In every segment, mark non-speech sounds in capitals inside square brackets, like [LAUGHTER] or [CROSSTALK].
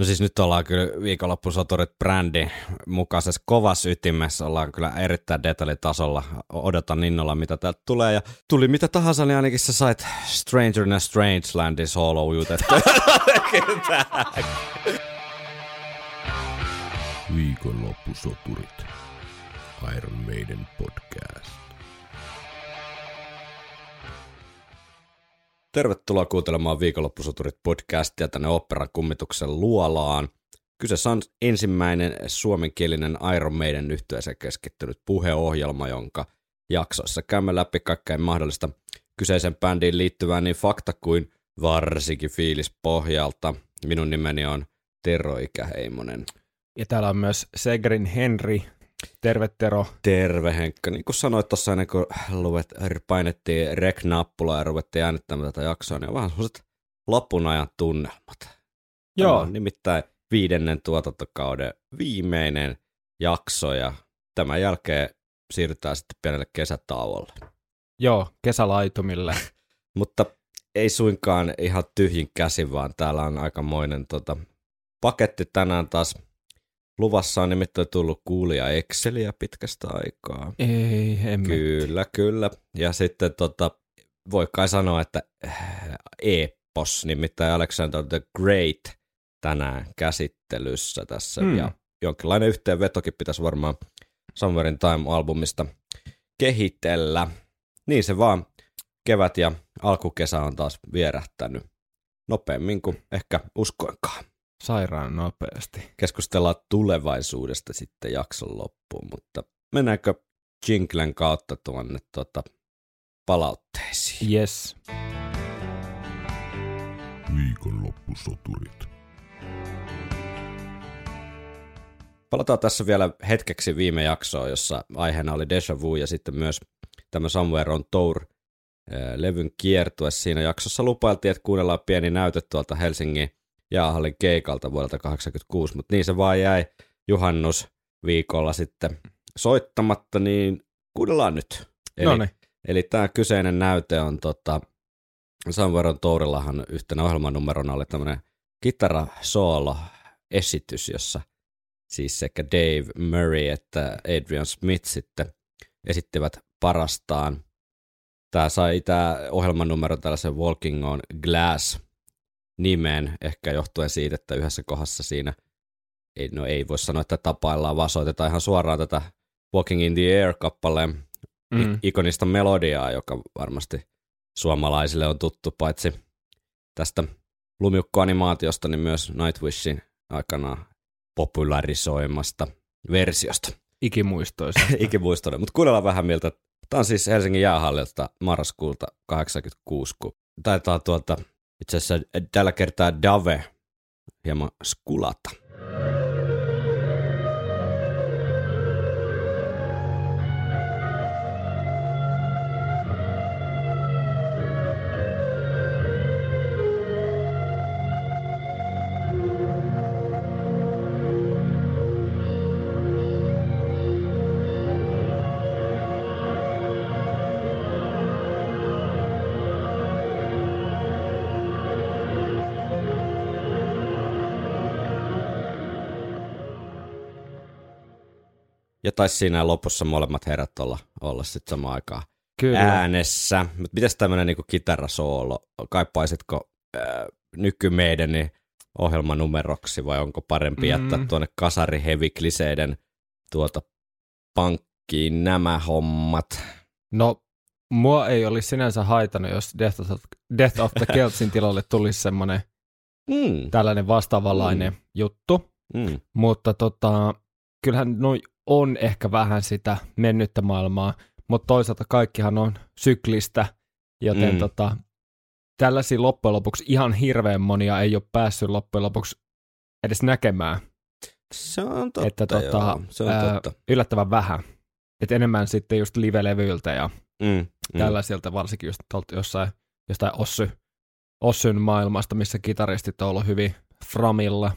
No siis nyt ollaan kyllä viikonloppusoturit brändi mukaisessa kovassa ytimessä, ollaan kyllä erittäin detaljitasolla. Odotan innolla, mitä täältä tulee. Ja tuli mitä tahansa, niin ainakin sä sait Stranger a Strangelandin solo jutettu. Viikonloppusoturit. Iron Maiden podcast. Tervetuloa kuuntelemaan Viikonloppusoturit podcastia tänne operan kummituksen luolaan. Kyseessä on ensimmäinen suomenkielinen Iron Maiden yhtyeeseen keskittynyt puheohjelma, jonka jaksoissa käymme läpi kaikkein mahdollista kyseisen bändiin liittyvää niin fakta kuin varsinkin fiilis pohjalta. Minun nimeni on Tero Ikäheimonen. Ja täällä on myös Segrin Henri. Terve Tero. Terve Henkka. Niin kuin sanoit tuossa ennen kuin luvet, painettiin rek-nappulaa ja ruvettiin äänittämään tätä jaksoa, niin on vähän sellaiset lopun ajan tunnelmat. Joo. Tämä on nimittäin viidennen tuotantokauden viimeinen jakso ja tämän jälkeen siirrytään sitten pienelle kesätauolle. Joo, kesälaitumille. [LAUGHS] Mutta ei suinkaan ihan tyhjin käsi, vaan täällä on aikamoinen tota, paketti tänään taas Luvassa on nimittäin tullut kuulija Exceliä pitkästä aikaa. Ei, emme. Kyllä, kyllä. Ja sitten tota, voi kai sanoa, että äh, Epos, nimittäin Alexander the Great tänään käsittelyssä tässä. Hmm. Ja jonkinlainen yhteenvetokin pitäisi varmaan Summer in Time-albumista kehitellä. Niin se vaan. Kevät ja alkukesä on taas vierähtänyt nopeammin kuin ehkä uskoinkaan Sairaan nopeasti. keskustellaan tulevaisuudesta sitten jakson loppuun, mutta mennäänkö Jinklen kautta tuonne tota, palautteisiin? Yes. Viikonloppusoturit. Palataan tässä vielä hetkeksi viime jaksoon, jossa aiheena oli Deja Vu ja sitten myös tämä Somewhere on Tour eh, levyn kiertue. Siinä jaksossa lupailtiin, että kuunnellaan pieni näyte tuolta Helsingin jäähallin keikalta vuodelta 1986, mutta niin se vaan jäi juhannus viikolla sitten soittamatta, niin kuunnellaan nyt. Eli, eli tämä kyseinen näyte on tota, Samveron Tourillahan yhtenä ohjelmanumerona oli tämmöinen kitara soolo esitys, jossa siis sekä Dave Murray että Adrian Smith sitten esittivät parastaan. Tämä sai tämä ohjelmanumero tällaisen Walking on Glass nimen, ehkä johtuen siitä, että yhdessä kohdassa siinä, ei, no ei voi sanoa, että tapaillaan, vaan soitetaan ihan suoraan tätä Walking in the Air-kappaleen Mm. ikonista melodiaa, joka varmasti suomalaisille on tuttu, paitsi tästä lumiukkoanimaatiosta, niin myös Nightwishin aikanaan popularisoimasta versiosta. Ikimuistoisa. [LAUGHS] Ikimuistoinen. Mutta kuunnellaan vähän miltä. Tämä on siis Helsingin jäähallilta marraskuulta 86, kun taitaa tuolta itse asiassa tällä kertaa Dave hieman skulata. Ja taisi siinä lopussa molemmat herrat olla, olla sitten samaan aikaan Kyllä. äänessä. Mutta mitäs tämmöinen niinku kitarasoolo? Kaipaisitko äh, nykymeidäni ohjelmanumeroksi vai onko parempi Mm. jättää tuonne kasarihevikliseiden tuota pankkiin nämä hommat? No, mua ei olisi sinänsä haitannut, jos Death of, Death of the Keltsin tilalle tulisi semmoinen [LAUGHS] Mm, tällainen vastaavanlainen juttu. mm, Mutta tota, kyllähän noi on ehkä vähän sitä mennyttä maailmaa, mutta toisaalta kaikkihan on syklistä, joten Mm. mm. tota, tällaisia loppujen lopuksi ihan hirveän monia ei ole päässyt loppujen lopuksi edes näkemään. se on totta, Että tota, joo, se on ää, totta. Yllättävän vähän. Et enemmän sitten just live-levyiltä ja Mm, mm. mm. tällaisilta, varsinkin just tuolta jossain, jostain Ossy, Ossyn maailmasta, missä kitaristit on ollut hyvin framilla.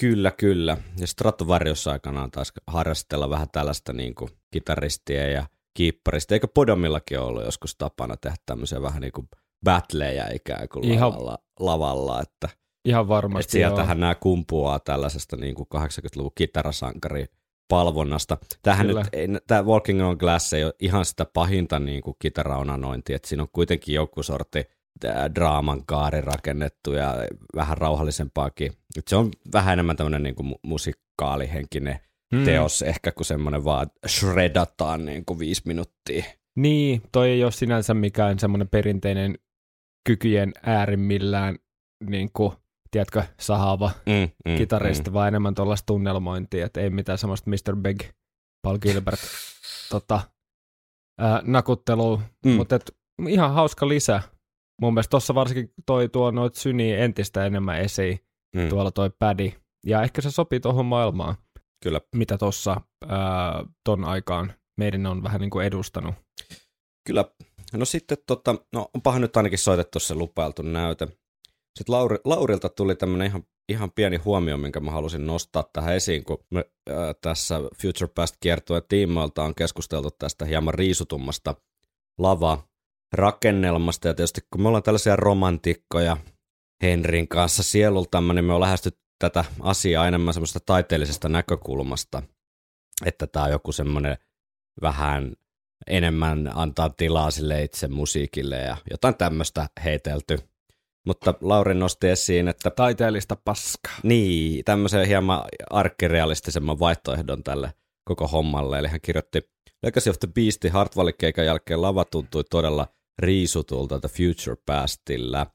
Kyllä, kyllä. Ja Stratovariussa aikanaan taas harrastella vähän tällaista niin kuin kitaristia ja kiipparista. Eikö Podomillakin ollut joskus tapana tehdä tämmöisiä vähän niin kuin battleja ikään kuin Ihan- lavalla, lavalla, että Ihan varmasti sieltähän nämä kumpuaa tällaisesta niin kuin 80-luvun kitarasankari palvonnasta. Tämähän Kyllä. nyt, ei, tämä Walking on Glass ei ole ihan sitä pahinta niin kuin kitaraonanointia, että siinä on kuitenkin joku sorti draaman kaari rakennettu ja vähän rauhallisempaakin. Et se on vähän enemmän tämmöinen niin kuin mu- musikaalihenkinen joo. teos ehkä, kun semmoinen vaan shredataan niin kuin viisi minuuttia. Niin, toi ei ole sinänsä mikään semmoinen perinteinen kykyjen äärimmillään, niin kuin, tiedätkö, sahaava Mm, mm, kitaristi, mm. vaan enemmän tuollaista tunnelmointia, että ei mitään semmoista Mr. Big, Paul Gilbert tota, ää, nakuttelua, mm. mutta et, ihan hauska lisä. Mun mielestä tuossa varsinkin toi tuo noit syniä entistä enemmän esiin, Mm, tuolla toi pädi. Ja ehkä se sopii tuohon maailmaan, Kyllä. mitä tuossa ton aikaan meidän on vähän niin kuin edustanut. Kyllä. No sitten, tota, no onpahan nyt ainakin soitettu se lupailtu näyte. Sitten Lauri, Laurilta tuli tämmöinen ihan, ihan pieni huomio, minkä mä halusin nostaa tähän esiin, kun me äh, tässä Future Past kiertueen tiimoilta on keskusteltu tästä hieman riisutummasta lava rakennelmasta, ja tietysti kun me ollaan tällaisia romantikkoja Henrin kanssa sielultamme, niin me on lähestytty tätä asiaa enemmän semmoista taiteellisesta näkökulmasta, että tämä on joku semmoinen vähän enemmän antaa tilaa sille itse musiikille ja jotain tämmöistä heitelty. Mutta Lauri nosti esiin, että Taiteellista paskaa. niin, tämmöisen hieman arkkirealistisemman vaihtoehdon tälle koko hommalle. Eli hän kirjoitti Legacy of the Beastin jälkeen lava tuntui todella riisutulta The Future Pastillä.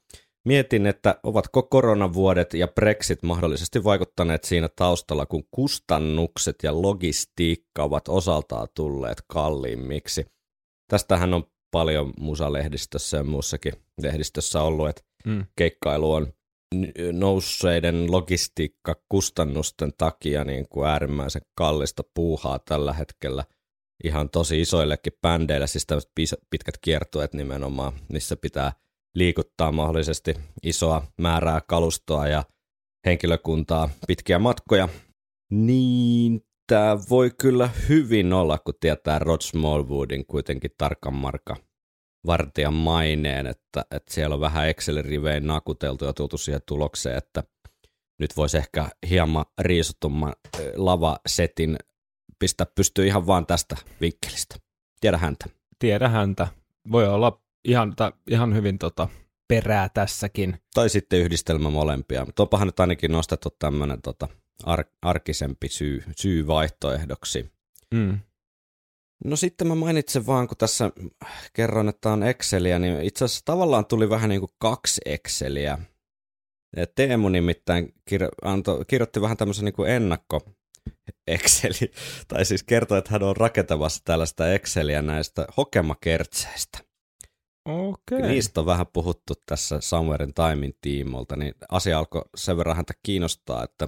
Mietin, että ovatko koronavuodet ja Brexit mahdollisesti vaikuttaneet siinä taustalla, kun kustannukset ja logistiikka ovat osaltaan tulleet kalliimmiksi. Tästähän on paljon musalehdistössä ja muussakin lehdistössä ollut, että Mm. keikkailu on nousseiden logistiikkakustannusten takia niin kuin äärimmäisen kallista puuhaa tällä hetkellä ihan tosi isoillekin bändeille, siis tämmöiset pitkät kiertueet nimenomaan, missä pitää liikuttaa mahdollisesti isoa määrää kalustoa ja henkilökuntaa pitkiä matkoja, niin tämä voi kyllä hyvin olla, kun tietää Rod Smallwoodin kuitenkin tarkan marka vartijan maineen, että, että siellä on vähän Excel-rivein nakuteltu ja tultu siihen tulokseen, että nyt voisi ehkä hieman riisutumman eh, lavasetin pistää pystyy ihan vaan tästä vinkkelistä. Tiedä häntä. Tiedä häntä. Voi olla ihan, ta, ihan hyvin tota, perää tässäkin. Tai sitten yhdistelmä molempia. Mutta onpahan nyt ainakin nostettu tämmöinen tota, ar- arkisempi syy, syy vaihtoehdoksi. Mm. No sitten mä mainitsen vaan, kun tässä kerroin, että on Exceliä, niin itse asiassa tavallaan tuli vähän niin kuin kaksi Exceliä. Teemu nimittäin kir- anto, kirjoitti vähän tämmöisen niin kuin ennakko Exceli, tai siis kertoi, että hän on rakentamassa tällaista Exceliä näistä hokemakertseistä. Okei. Okay. Niistä on vähän puhuttu tässä Somewhere in Timein tiimolta, niin asia alkoi sen verran häntä kiinnostaa, että,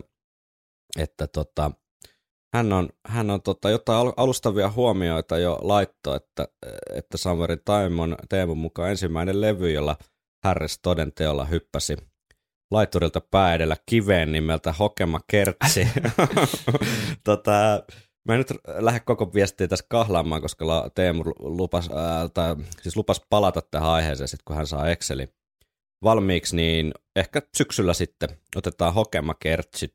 että tota, hän on, hän on tota, jotain al- alustavia huomioita jo laittoi, että, että Somewhere in Time on Teemun mukaan ensimmäinen levy, jolla Harris toden teolla hyppäsi laiturilta pää edellä kiveen nimeltä Hokema Kertsi. [LAUGHS] tota, Mä en nyt lähde koko viestiä tässä kahlaamaan, koska Teemu lupas, ää, tai, siis lupas palata tähän aiheeseen, sit kun hän saa Exceli valmiiksi, niin ehkä syksyllä sitten otetaan Hokema Kertsit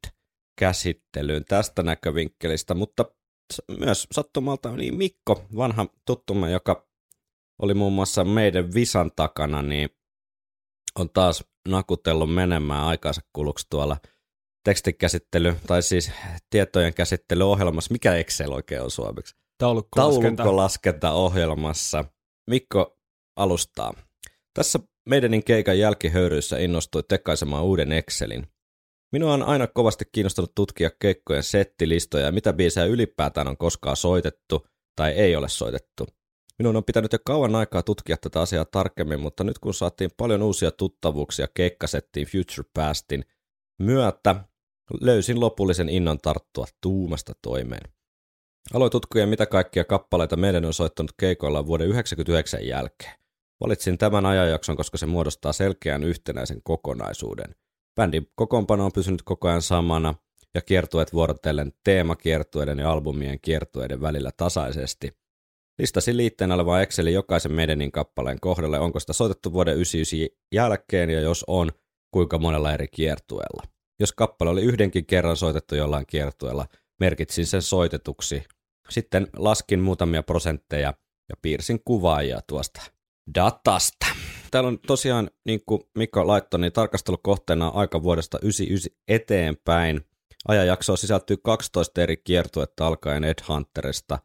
käsittelyyn tästä näkövinkkelistä, mutta myös sattumalta niin Mikko, vanha tuttumme, joka oli muun muassa meidän Visan takana, niin on taas nakutellut menemään aikansa kuluksi tuolla tekstikäsittely, tai siis tietojen käsittelyohjelmassa. Mikä Excel oikein on suomeksi? Taulukkolaskenta. Taulukkolaskentaohjelmassa. Mikko alustaa. Tässä meidänin keikan jälkihöyryissä innostui tekaisemaan uuden Excelin. Minua on aina kovasti kiinnostunut tutkia keikkojen settilistoja ja mitä biisejä ylipäätään on koskaan soitettu tai ei ole soitettu. Minun on pitänyt jo kauan aikaa tutkia tätä asiaa tarkemmin, mutta nyt kun saatiin paljon uusia tuttavuuksia keikkasettiin Future Pastin myötä, löysin lopullisen innon tarttua tuumasta toimeen. Aloin tutkia, mitä kaikkia kappaleita meidän on soittanut keikoilla vuoden 1999 jälkeen. Valitsin tämän ajanjakson, koska se muodostaa selkeän yhtenäisen kokonaisuuden. Bändin kokoonpano on pysynyt koko ajan samana ja kiertueet vuorotellen teemakiertueiden ja albumien kiertueiden välillä tasaisesti. Listasin liitteen olevan Excelin jokaisen meidänin kappaleen kohdalle, onko sitä soitettu vuoden 1999 jälkeen ja jos on, kuinka monella eri kiertueella. Jos kappale oli yhdenkin kerran soitettu jollain kiertueella, merkitsin sen soitetuksi. Sitten laskin muutamia prosentteja ja piirsin kuvaajia tuosta datasta. Täällä on tosiaan, niin kuin Mikko laittoi, niin tarkastelukohteena aika vuodesta 99 eteenpäin. Ajanjaksoon sisältyy 12 eri kiertuetta alkaen Ed Hunterista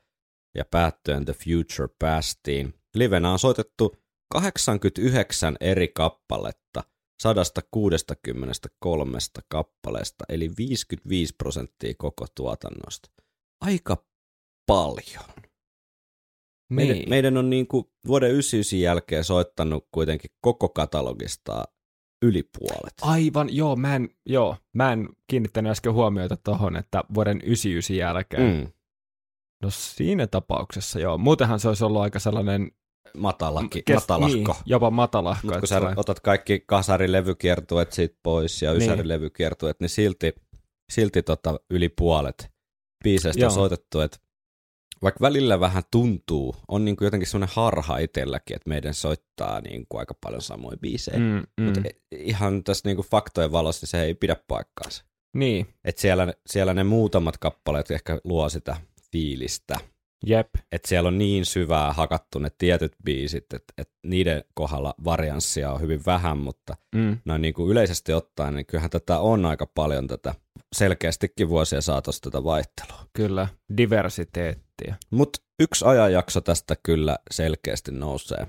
ja päättyen The Future Pastiin. Livenä on soitettu 89 eri kappaletta 163 kappaleesta, eli 55 prosenttia koko tuotannosta. Aika paljon. Meidän, Niin. meidän on niin kuin vuoden 99 jälkeen soittanut kuitenkin koko katalogista yli puolet. Aivan, joo, mä en, joo, mä en kiinnittänyt äsken huomiota tohon, että vuoden 99 jälkeen. Mm. No siinä tapauksessa joo. Muutenhan se olisi ollut aika sellainen matalaki, kes- matalahko. Niin, jopa matalahko. Mutta kun sä sellainen- otat kaikki kasarilevykiertueet siitä pois ja Niin. ysärilevykiertueet, niin silti, silti tota yli puolet biiseistä on soitettu, että vaikka välillä vähän tuntuu, on niin kuin jotenkin semmoinen harha itselläkin, että meidän soittaa niin kuin aika paljon samoja biisejä. Mm, Mm. Mutta ihan tässä niin kuin faktojen valossa niin se ei pidä paikkaansa. Niin, Et siellä, siellä ne muutamat kappaleet ehkä luo sitä fiilistä. jep. Että siellä on niin syvää hakattu ne tietyt biisit, että et niiden kohdalla varianssia on hyvin vähän, mutta Mm. noin niin kuin yleisesti ottaen, niin kyllähän tätä on aika paljon tätä selkeästikin vuosien saatossa tätä vaihtelua. Kyllä, diversiteettiä. Mutta yksi ajanjakso tästä kyllä selkeästi nousee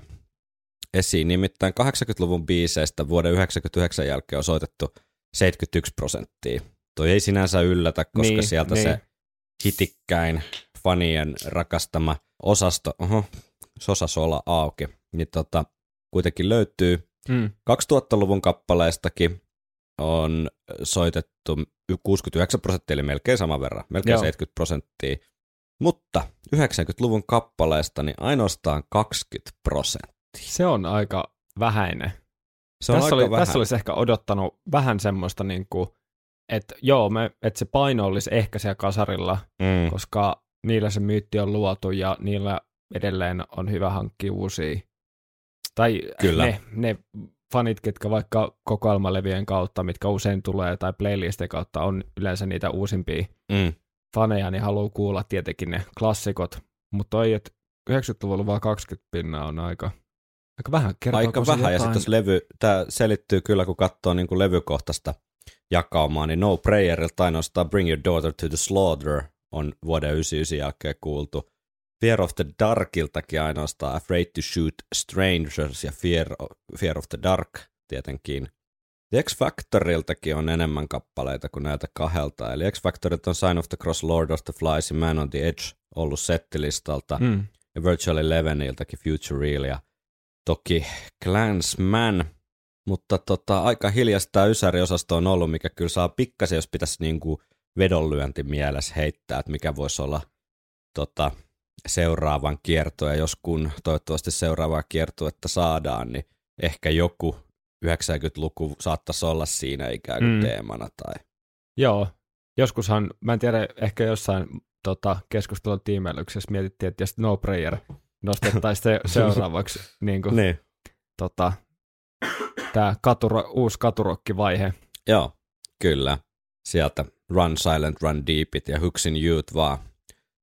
esiin. Nimittäin 80-luvun biiseistä vuoden 99 jälkeen on soitettu 71 prosenttia. Toi ei sinänsä yllätä, koska Niin, sieltä niin. se hitikkäin fanien rakastama osasto, oho, sosasola auki, niin tota, kuitenkin löytyy. Mm. 2000-luvun kappaleistakin on soitettu 69 prosenttia, eli melkein sama verran, melkein Joo. 70 prosenttia. Mutta 90-luvun kappaleista niin ainoastaan 20 prosenttia. Se on aika vähäinen. Se on tässä, aika oli, vähän. tässä olisi ehkä odottanut vähän semmoista, niin kuin, että joo, me, että se paino olisi ehkä siellä kasarilla, mm. koska niillä se myytti on luotu ja niillä edelleen on hyvä hankkia uusia. Tai Kyllä. Ne, ne fanit, ketkä vaikka kokoelmalevien kautta, mitkä usein tulee, tai playlistien kautta on yleensä niitä uusimpia Mm. faneja, niin haluaa kuulla tietenkin ne klassikot. Mutta toi, että 90-luvulla vaan 20 pinnaa on aika, aika vähän. Aika vähän, ja sitten levy, tämä selittyy kyllä, kun katsoo niin kuin levykohtaista jakaumaa, niin No Prayerilta ainoastaan Bring Your Daughter to the Slaughter on vuoden 99 jälkeen kuultu. Fear of the Darkiltakin ainoastaan Afraid to Shoot Strangers ja Fear, Fear of the Dark tietenkin. Ja X Factoriltakin on enemmän kappaleita kuin näiltä kahdelta. Eli X Factorilta on Sign of the Cross, Lord of the Flies ja Man on the Edge ollut settilistalta Mm. ja Virtual Eleveniltakin Future Real ja toki Clansman, mutta tota, aika hiljasta ysäriosasto on ollut, mikä kyllä saa pikkasen, jos pitäisi niinku vedonlyönti mielessä heittää, että mikä voisi olla tota, seuraavan kiertoja, jos kun toivottavasti seuraavaa kiertuetta saadaan, niin ehkä joku 90-luku saattaisi olla siinä ikään kuin mm. teemana. Tai... Joo, joskushan, mä en tiedä, ehkä jossain tota, keskustelun tiimeilyksessä mietittiin, että jos No Prayer nostettaisiin se, [LAUGHS] seuraavaksi niin kuin, Niin. tota, tämä katuro, uusi katurokkivaihe. Joo, kyllä. Sieltä Run Silent, Run Deepit ja Huxin Youth vaan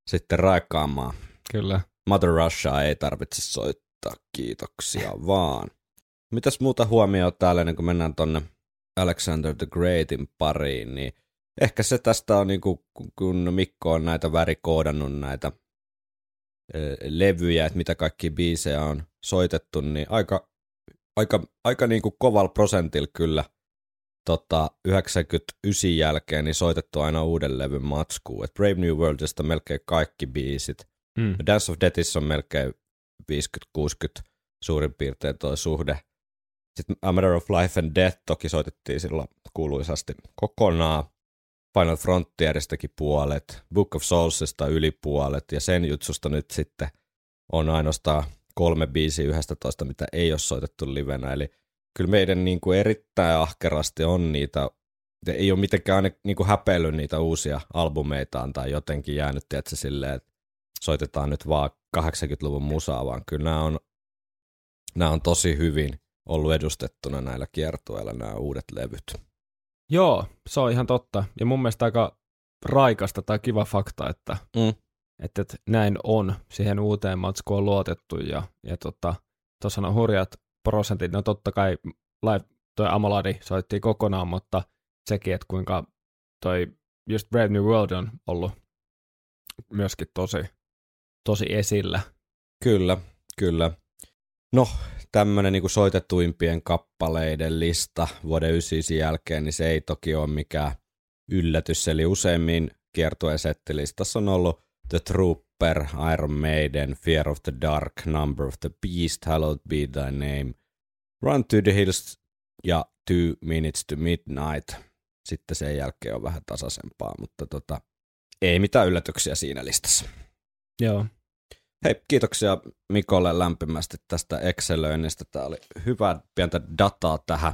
sitten raikaamaan. Kyllä. Mother Russia ei tarvitse soittaa, kiitoksia vaan. Mitäs muuta huomioon täällä ennen kuin mennään tonne Alexander the Greatin pariin, niin ehkä se tästä on niin kuin, kun Mikko on näitä värikoodannut näitä ö, levyjä, että mitä kaikki biisejä on soitettu, niin aika, aika, aika niin kuin kovalla prosentilla kyllä tota, 99 jälkeen niin soitettu aina uuden levyn matskuun. Et Brave New Worldista melkein kaikki biisit. Mm. Dance of Deathissä on melkein 50-60 suurin piirtein tuo suhde. Sitten A Matter of Life and Death toki soitettiin silloin kuuluisasti kokonaan. Final Frontieristakin puolet, Book of Soulsista yli puolet ja sen jutsusta nyt sitten on ainoastaan kolme biisiä yhdestä toista, mitä ei ole soitettu livenä. Eli kyllä meidän niin kuin erittäin ahkerasti on niitä, ei ole mitenkään niin kuin häpeillyt niitä uusia albumeitaan tai jotenkin jäänyt, tiedätkö, silleen, että soitetaan nyt vaan 80-luvun musaa, vaan kyllä nämä on, nämä on tosi hyvin ollut edustettuna näillä kiertueilla nämä uudet levyt. Joo, se on ihan totta. Ja mun mielestä aika raikasta tai kiva fakta, että, Mm. Että, näin on. Siihen uuteen matskuun on luotettu ja, ja tota, on hurjat prosentit. No totta kai live, toi Amaladi soitti kokonaan, mutta sekin, että kuinka toi just Brave New World on ollut myöskin tosi, tosi esillä. Kyllä, kyllä. No, tämmöinen niin soitetuimpien kappaleiden lista vuoden 99 jälkeen, niin se ei toki ole mikään yllätys. Eli useimmin kiertueen settilistassa on ollut The Trooper, Iron Maiden, Fear of the Dark, Number of the Beast, Hallowed Be Thy Name, Run to the Hills ja Two Minutes to Midnight. Sitten sen jälkeen on vähän tasaisempaa, mutta tota, ei mitään yllätyksiä siinä listassa. Joo. Hei, kiitoksia Mikolle lämpimästi tästä Excelöinnistä. Tämä oli hyvää pientä dataa tähän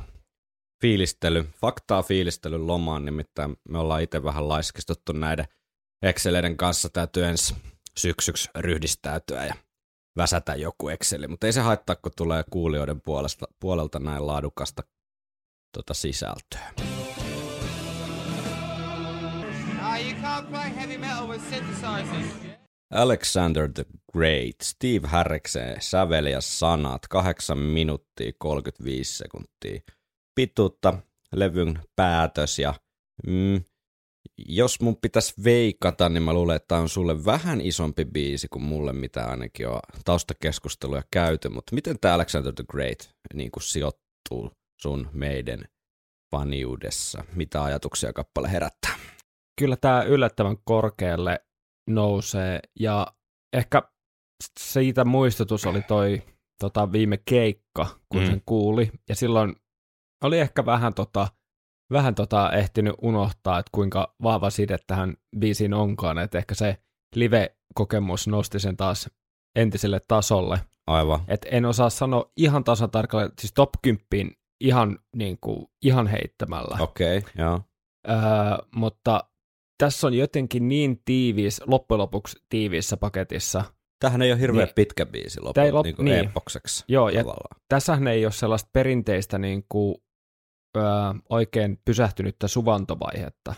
fiilistely, faktaa fiilistelyn lomaan, nimittäin me ollaan itse vähän laiskistuttu näiden Exceleiden kanssa. Täytyy ensi syksyksi ryhdistäytyä ja väsätä joku Exceli, mutta ei se haittaa, kun tulee kuulijoiden puolesta, puolelta näin laadukasta tota sisältöä. Alexander the Great, Steve Harriksen sävel ja sanat, 8 minuuttia 35 sekuntia pituutta, levyn päätös ja mm, jos mun pitäisi veikata, niin mä luulen, että tää on sulle vähän isompi biisi kuin mulle, mitä ainakin on taustakeskusteluja käyty, mutta miten tämä Alexander the Great niin kuin sijoittuu sun meidän faniudessa? Mitä ajatuksia kappale herättää? Kyllä tämä yllättävän korkealle nousee ja ehkä siitä muistutus oli toi tota, viime keikka, kun mm. sen kuuli. Ja silloin oli ehkä vähän, tota, vähän tota, ehtinyt unohtaa, että kuinka vahva side tähän biisiin onkaan. Että ehkä se live-kokemus nosti sen taas entiselle tasolle. Aivan. Et en osaa sanoa ihan tasan tarkalleen, siis top 10 ihan, niin kuin, ihan heittämällä. Okei, okay, joo. Öö, mutta tässä on jotenkin niin tiivis, loppujen lopuksi tiiviissä paketissa. Tämähän ei ole hirveän Niin. pitkä biisi ei lop- niin kuin niin. epokseksi Joo, ja tässähän ei ole sellaista perinteistä niin kuin, öö, oikein pysähtynyttä suvantovaihetta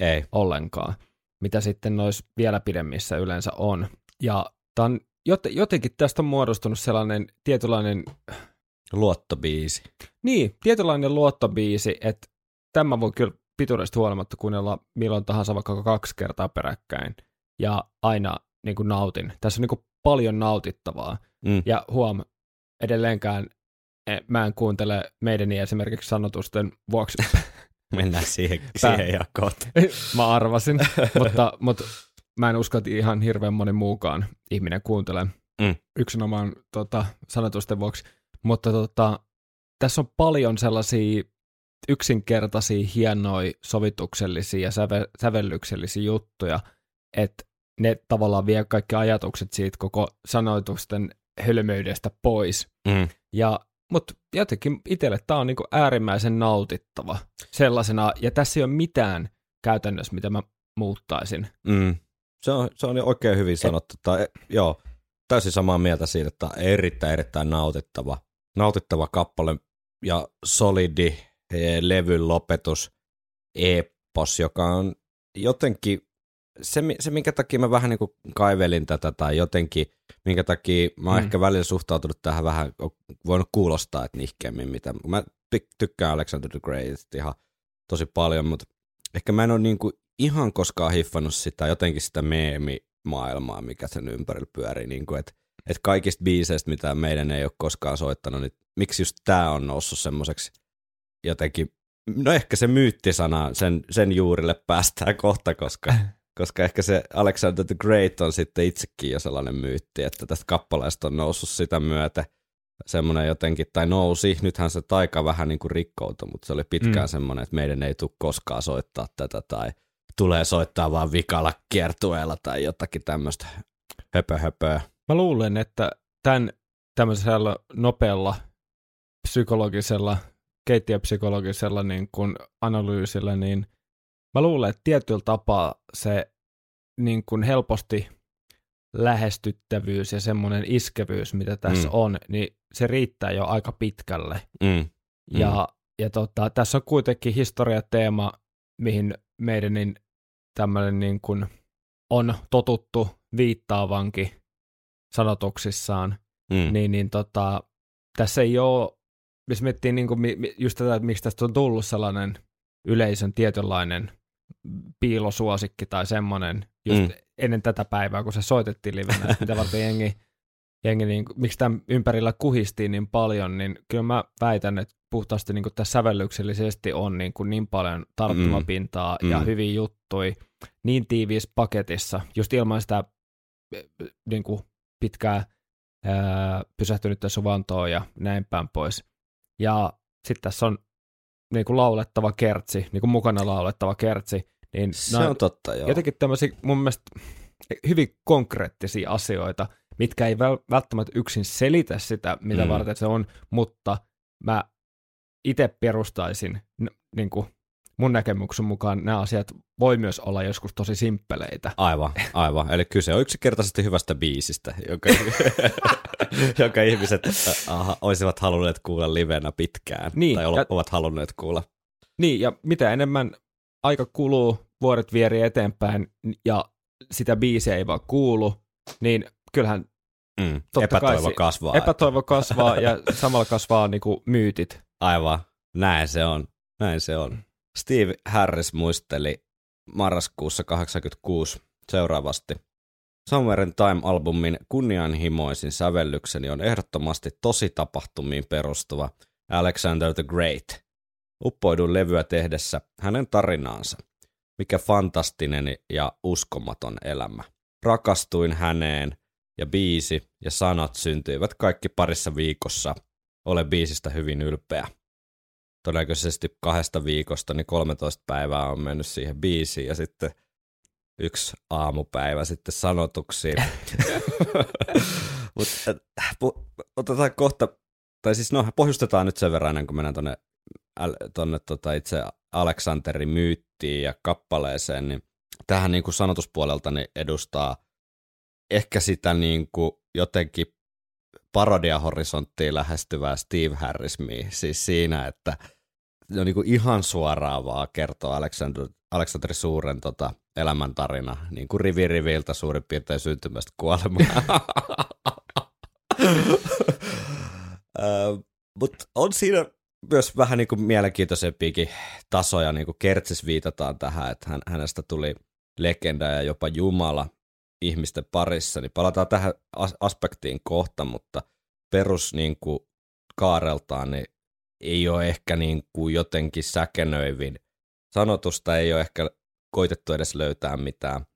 Ei. ollenkaan, mitä sitten noissa vielä pidemmissä yleensä on. Ja tämän, jot- jotenkin tästä on muodostunut sellainen tietynlainen, Luottobiisi. niin, tietynlainen luottobiisi, että tämä voi kyllä pituudesta huolimatta kuunnella milloin tahansa vaikka kaksi kertaa peräkkäin. Ja aina niin kuin nautin. Tässä on niin kuin paljon nautittavaa. Mm. Ja huom, edelleenkään mä en kuuntele meidän esimerkiksi sanotusten vuoksi. [LAUGHS] Mennään siihen, Pää- siihen jakoon. [LAUGHS] mä arvasin, mutta, mutta mä en usko, että ihan hirveän moni muukaan ihminen kuuntelee Mm. yksinomaan tota, sanotusten vuoksi. Mutta tota, tässä on paljon sellaisia yksinkertaisia, hienoja, sovituksellisia ja säve, sävellyksellisiä juttuja, että ne tavallaan vie kaikki ajatukset siitä koko sanoitusten hölmöydestä pois. Mm. Ja, mutta jotenkin itselle tämä on niinku äärimmäisen nautittava sellaisena, ja tässä ei ole mitään käytännössä, mitä mä muuttaisin. Mm. Se, on, se on oikein hyvin sanottu. Tai, joo, täysin samaa mieltä siitä, että erittäin, erittäin nautittava, nautittava kappale ja solidi eh, levyn lopetus, epos, joka on jotenkin, se, se minkä takia mä vähän niin kuin kaivelin tätä tai jotenkin, minkä takia mä oon Mm. ehkä välillä suhtautunut tähän vähän, voinut kuulostaa, että nihkeämmin, mitä mä ty- tykkään Alexander the Great ihan tosi paljon, mutta ehkä mä en ole niin kuin ihan koskaan hiffannut sitä jotenkin sitä meemimaailmaa, mikä sen ympärillä pyörii, niin kuin, että että kaikista biiseistä, mitä meidän ei ole koskaan soittanut, niin miksi just tämä on noussut semmoiseksi jotenkin, no ehkä se myyttisana, sen, sen juurille päästään kohta, koska, [LAUGHS] koska ehkä se Alexander the Great on sitten itsekin jo sellainen myytti, että tästä kappaleesta on noussut sitä myötä semmoinen jotenkin, tai nousi, nythän se taika vähän niin kuin rikkoutui, mutta se oli pitkään Mm. semmoinen, että meidän ei tule koskaan soittaa tätä, tai tulee soittaa vaan vikalla kiertueella tai jotakin tämmöistä höpö höpöä. Mä luulen, että tämän tämmöisellä nopealla psykologisella, keittiöpsykologisella niin kuin analyysillä, niin mä luulen, että tietyllä tapaa se niin kuin helposti lähestyttävyys ja semmoinen iskevyys, mitä tässä Mm. mm. on, niin se riittää jo aika pitkälle. Mm. Ja, ja tota, tässä on kuitenkin historiateema, mihin meidän niin tämmöinen niin kuin on totuttu viittaavankin sanotuksissaan, Mm. niin, niin tota, tässä ei ole, jos miettii niin kuin, just tätä, että miksi tästä on tullut sellainen yleisön tietynlainen piilosuosikki tai semmoinen just Mm. ennen tätä päivää, kun se soitettiin livenä, mitä varten jengi, jengi niin, miksi tämän ympärillä kuhistiin niin paljon, niin kyllä mä väitän, että puhtaasti niin kuin tässä sävellyksellisesti on niin, kuin niin paljon tarttumapintaa mm. ja Mm. hyviä juttui niin tiiviissä paketissa, just ilman sitä eh, niin kuin pitkää ää, pysähtynyttä suvantoa ja näin päin pois. Ja sitten tässä on niin kuin laulettava kertsi, niin kuin mukana laulettava kertsi, niin Se on totta, joo. jotenkin tämmöisiä mun mielestä hyvin konkreettisia asioita, mitkä ei väl- välttämättä yksin selitä sitä, mitä Mm. varten se on, mutta mä itse perustaisin, niin kuin mun näkemyksen mukaan nämä asiat voi myös olla joskus tosi simppeleitä. Aivan, aivan. Eli kyse on yksinkertaisesti hyvästä biisistä, joka, [LAUGHS] joka ihmiset aha, olisivat halunneet kuulla livenä pitkään. Niin, tai ja- ovat halunneet kuulla. Niin, ja mitä enemmän aika kuluu, vuodet vierii eteenpäin ja sitä biisiä ei vaan kuulu, niin kyllähän Mm. Kai Epätoivo si- kasvaa. epätoivo kasvaa ja samalla kasvaa niin kuin myytit. Aivan, näin se on. Näin se on. Steve Harris muisteli marraskuussa 86 seuraavasti. Somewhere in Time-albumin kunnianhimoisin sävellykseni on ehdottomasti tosi tapahtumiin perustuva Alexander the Great. Uppoidun levyä tehdessä hänen tarinaansa. Mikä fantastinen ja uskomaton elämä. Rakastuin häneen ja biisi ja sanat syntyivät kaikki parissa viikossa. Olen biisistä hyvin ylpeä. Todennäköisesti kahdesta viikosta niin 13 päivää on mennyt siihen biisiin ja sitten yksi aamupäivä sitten sanotuksiin. [LAUGHS] Mutta otetaan kohta, tai siis no pohjustetaan nyt sen verran kuin mennään tonne, äl- tonne tota itse Aleksanterin myyttiin ja kappaleeseen, niin tähän niin kuin sanotuspuolelta niin edustaa ehkä sitä niin kuin jotenkin parodiahorisonttiin lähestyvää Steve Harrismia, siis siinä, että on niin ihan suoraan vaan kertoo Alexander, Alexander Suuren tota, elämäntarina, niin kuin rivi riviltä suurin piirtein syntymästä kuolemaan. [LAUGHS] Mutta on siinä myös vähän niin kuin mielenkiintoisempiakin tasoja, niin kuin Kertsis viitataan tähän, että hän, hänestä tuli legenda ja jopa jumala ihmisten parissa, niin palataan tähän as- aspektiin kohta, mutta perus niin kuin kaareltaan niin ei ole ehkä niin kuin jotenkin säkenöivin. Sanotusta ei ole ehkä koitettu edes löytää mitään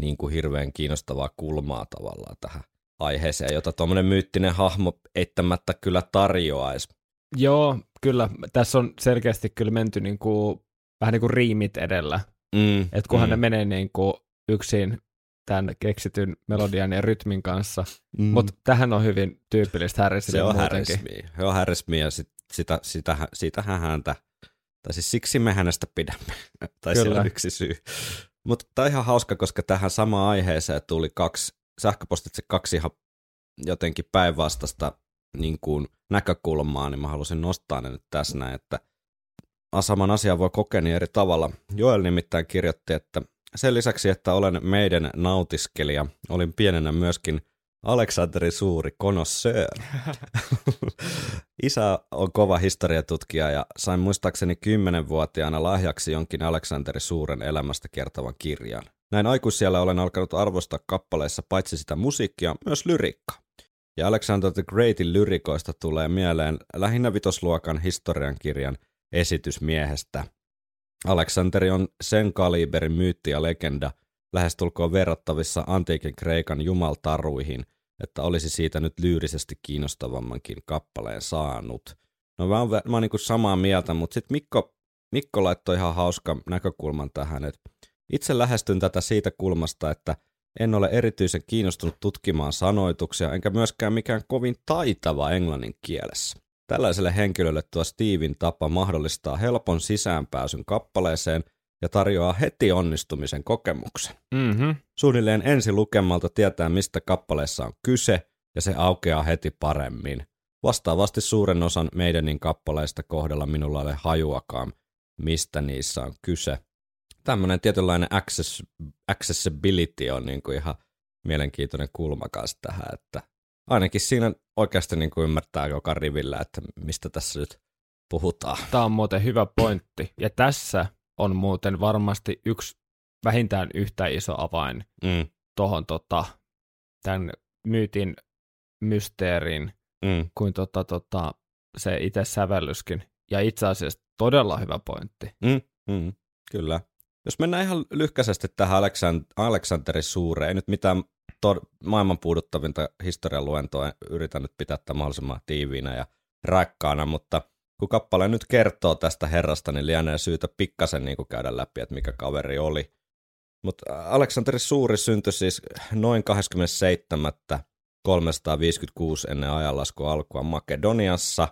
niin kuin hirveän kiinnostavaa kulmaa tavallaan tähän aiheeseen, jota tuommoinen myyttinen hahmo eittämättä kyllä tarjoaisi. Joo, kyllä. Tässä on selkeästi kyllä menty niin kuin, vähän niin kuin riimit edellä. Mm, Että kunhan mm, ne menee niin kuin yksin tämän keksityn melodian ja rytmin kanssa. mm. Mutta tähän on hyvin tyypillistä Harrisille se on muutenkin. Harrismia. Se on Harrismia ja sit, sitä, sitä, siitähän häntä, tai siis siksi me hänestä pidämme. [LAUGHS] tai Kyllä. on yksi syy. Mutta tämä on ihan hauska, koska tähän samaan aiheeseen tuli kaksi, sähköpostitse kaksi ihan jotenkin päinvastaista niin kuin näkökulmaa, niin mä halusin nostaa ne nyt tässä näin, että saman asian voi kokea niin eri tavalla. Joel nimittäin kirjoitti, että sen lisäksi, että olen meidän nautiskelija, olin pienenä myöskin Aleksanterin suuri konossöör. [LAUGHS] Isä on kova historiatutkija ja sain muistaakseni kymmenenvuotiaana lahjaksi jonkin Aleksanterin suuren elämästä kertovan kirjan. Näin aikuisiellä olen alkanut arvostaa kappaleissa paitsi sitä musiikkia, myös lyriikkaa. Ja Alexander the Greatin lyrikoista tulee mieleen lähinnä vitosluokan historiankirjan esitysmiehestä. Aleksanteri on sen kaliberin myytti ja legenda, lähestulkoon verrattavissa antiikin Kreikan jumaltaruihin, että olisi siitä nyt lyyrisesti kiinnostavammankin kappaleen saanut. No mä oon, mä oon niin samaa mieltä, mutta sitten Mikko, Mikko laittoi ihan hauska näkökulman tähän, että itse lähestyn tätä siitä kulmasta, että en ole erityisen kiinnostunut tutkimaan sanoituksia, enkä myöskään mikään kovin taitava englannin kielessä. Tällaiselle henkilölle tuo Steven tapa mahdollistaa helpon sisäänpääsyn kappaleeseen ja tarjoaa heti onnistumisen kokemuksen. Mm-hmm. Suunnilleen ensi lukemalta tietää, mistä kappaleessa on kyse, ja se aukeaa heti paremmin. Vastaavasti suuren osan meidänin kappaleista kohdalla minulla ei ole hajuakaan, mistä niissä on kyse. Tämmöinen tietynlainen access, accessibility on niin kuin ihan mielenkiintoinen kulma kanssa tähän, että ainakin siinä oikeasti niin kuin ymmärtää joka rivillä, että mistä tässä nyt puhutaan. Tämä on muuten hyvä pointti. Ja tässä on muuten varmasti yksi vähintään yhtä iso avain Mm, tuohon tota, tämän myytin mysteeriin mm, kuin tota, tota, se itse sävellyskin. Ja itse asiassa todella hyvä pointti. mm, mm, kyllä. Jos mennään ihan lyhkäisesti tähän Aleksand- Aleksanterin suureen, ei nyt mitään to- maailman puuduttavinta historian luentoa, yritän nyt pitää tämä mahdollisimman tiiviinä ja rakkaana, mutta kun kappale nyt kertoo tästä herrasta, niin lienee syytä pikkasen niin käydä läpi, että mikä kaveri oli. Mutta Aleksanteri Suuri syntyi siis noin 27. 356 ennen ajanlaskun alkua Makedoniassa.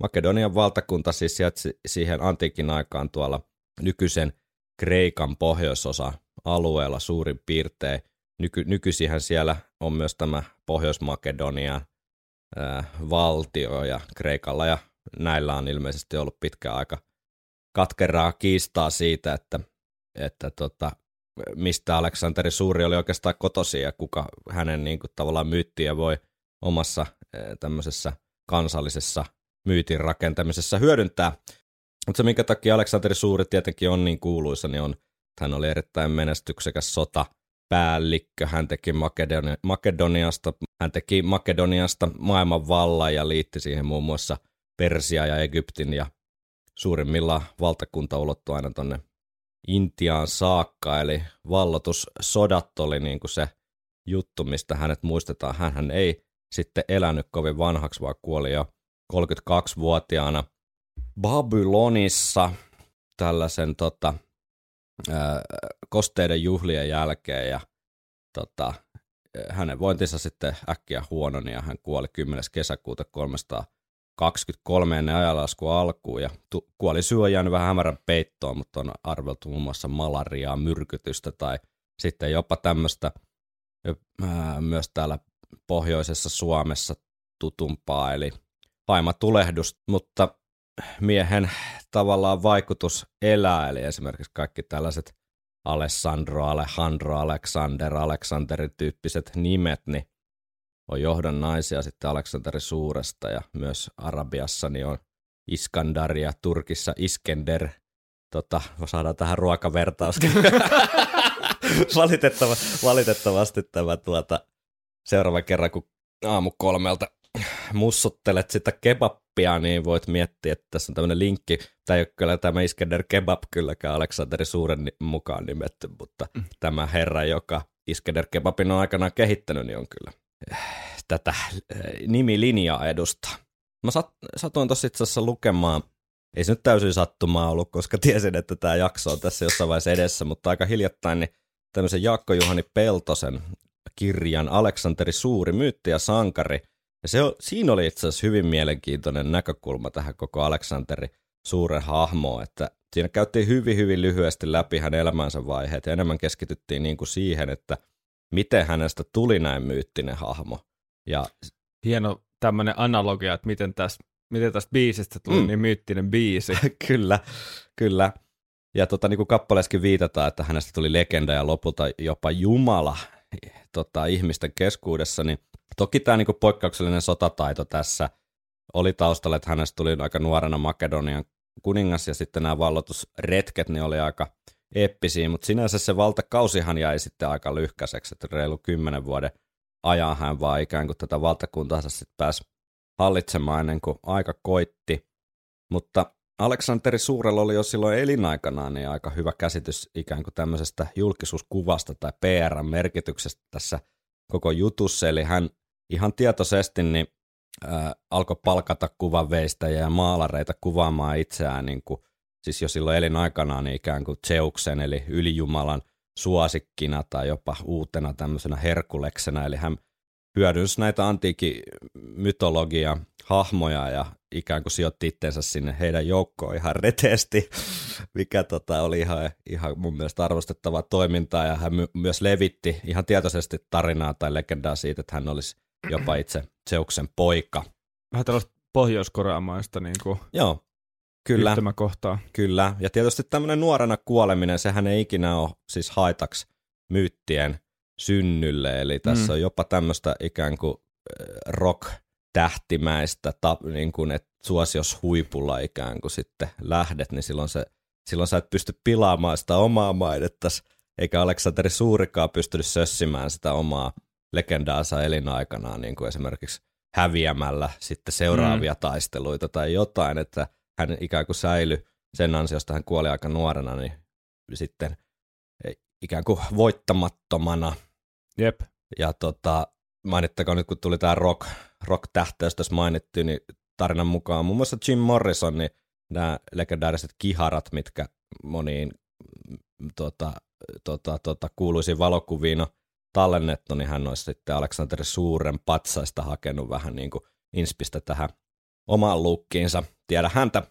Makedonian valtakunta siis sijaitsi siihen antiikin aikaan tuolla nykyisen Kreikan pohjoisosa alueella suurin piirtein. Nyky, nykyisinhän siellä on myös tämä Pohjois-Makedonian ää, valtio ja Kreikalla ja näillä on ilmeisesti ollut pitkä aika katkeraa kiistaa siitä, että, että tota, mistä Aleksanteri Suuri oli oikeastaan kotosi ja kuka hänen niin kuin, tavallaan myyttiä voi omassa ää, tämmöisessä kansallisessa myytin rakentamisessa hyödyntää. Mutta se, minkä takia Aleksanteri Suuri tietenkin on niin kuuluisa, niin on, että hän oli erittäin menestyksekäs sota päällikkö. Hän teki Makedonia, Makedoniasta, hän teki Makedoniasta maailman vallan ja liitti siihen muun muassa Persia ja Egyptin ja suurimmillaan valtakunta ulottui aina tonne Intiaan saakka, eli vallotussodat oli niin kuin se juttu, mistä hänet muistetaan. Hän ei sitten elänyt kovin vanhaksi, vaan kuoli jo 32-vuotiaana Babylonissa tällaisen tota, kosteiden juhlien jälkeen ja tota, hänen vointinsa sitten äkkiä huononi ja hän kuoli 10. kesäkuuta 323 ennen ajanlaskun alkuun ja tu- kuoli syy on jäänyt vähän hämärän peittoon, mutta on arveltu muun muassa malariaa, myrkytystä tai sitten jopa tämmöistä myös täällä pohjoisessa Suomessa tutumpaa, eli haimatulehdus, mutta miehen tavallaan vaikutus elää, eli esimerkiksi kaikki tällaiset Alessandro, Alejandro, Alexander, Aleksanterin tyyppiset nimet, niin on johdonnaisia sitten Aleksanteri Suuresta ja myös Arabiassa niin on Iskandar ja Turkissa Iskender. Tota, saadaan tähän ruokavertauskin. [LAUGHS] Valitettava, valitettavasti tämä tuota, seuraava kerran, kun aamu kolmelta mussuttelet sitä kebappia, niin voit miettiä, että tässä on tämmöinen linkki. Tämä ei ole kyllä tämä Iskender Kebab kylläkään Aleksanteri Suuren mukaan nimetty, mutta mm. tämä herra, joka Iskender Kebabin on aikanaan kehittänyt, niin on kyllä eh, tätä eh, nimilinjaa edustaa. Mä sat, satuin tuossa itse asiassa lukemaan, ei se nyt täysin sattumaa ollut, koska tiesin, että tämä jakso on tässä jossain vaiheessa edessä, mutta aika hiljattain niin tämmöisen Jaakko Juhani Peltosen kirjan Aleksanteri Suuri, myytti ja sankari – ja se, siinä oli itse asiassa hyvin mielenkiintoinen näkökulma tähän koko Aleksanteri suuren hahmoon, että siinä käytiin hyvin, hyvin lyhyesti läpi hänen elämänsä vaiheet ja enemmän keskityttiin niin kuin siihen, että miten hänestä tuli näin myyttinen hahmo. Ja... Hieno tämmöinen analogia, että miten, tästä, miten tästä biisistä tuli mm. niin myyttinen biisi. [LAUGHS] kyllä, kyllä. Ja tota, niin kuin kappaleeskin viitataan, että hänestä tuli legenda ja lopulta jopa Jumala tota, ihmisten keskuudessa, niin Toki tämä niinku poikkeuksellinen sotataito tässä oli taustalla, että hänestä tuli aika nuorena Makedonian kuningas ja sitten nämä vallotusretket niin oli aika eeppisiä, mutta sinänsä se valtakausihan jäi sitten aika lyhkäiseksi, että reilu kymmenen vuoden ajan hän vaan ikään kuin tätä valtakuntaansa sitten pääsi hallitsemaan ennen kuin aika koitti. Mutta Aleksanteri Suurella oli jo silloin elinaikanaan niin aika hyvä käsitys ikään kuin tämmöisestä julkisuuskuvasta tai PR-merkityksestä tässä koko jutussa, eli hän ihan tietoisesti niin, äh, alkoi palkata kuvanveistäjiä ja maalareita kuvaamaan itseään niin kuin, siis jo silloin elinaikanaan niin ikään kuin Zeuksen eli ylijumalan suosikkina tai jopa uutena tämmöisenä herkuleksena, eli hän hyödynsi näitä antiikin mytologia hahmoja ja ikään kuin sijoitti itsensä sinne heidän joukkoon ihan reteesti, mikä tota, oli ihan, ihan mun mielestä arvostettavaa toimintaa ja hän my- myös levitti ihan tietoisesti tarinaa tai legendaa siitä, että hän olisi jopa itse Zeuksen poika. Vähän tällaista pohjoiskoreamaista niin kuin Joo, kyllä. yhtymäkohtaa. Kyllä, ja tietysti tämmöinen nuorena kuoleminen, sehän ei ikinä ole siis haitaksi myyttien synnylle, eli tässä Mm. on jopa tämmöistä ikään kuin äh, rock-tähtimäistä, ta, niin kuin, että suosios huipulla ikään kuin sitten lähdet, niin silloin, se, silloin sä et pysty pilaamaan sitä omaa mainettas, eikä Aleksanteri Suurikaan pystynyt sössimään sitä omaa legendaansa elinaikanaan, niin kuin esimerkiksi häviämällä sitten seuraavia mm. taisteluita tai jotain, että hän ikään kuin säilyi sen ansiosta, hän kuoli aika nuorena, niin sitten ikään kuin voittamattomana. Jep. Ja tota, mainittakoon nyt, kun tuli tämä rock, rock-tähtäys tässä mainittu, niin tarinan mukaan muun muassa Jim Morrison, niin nämä legendaariset kiharat, mitkä moniin tota, tota, tota, kuuluisiin valokuviin on tallennettu, niin hän olisi sitten Aleksanteri Suuren patsaista hakenut vähän niin kuin inspistä tähän omaan lukkiinsa. Tiedä häntä.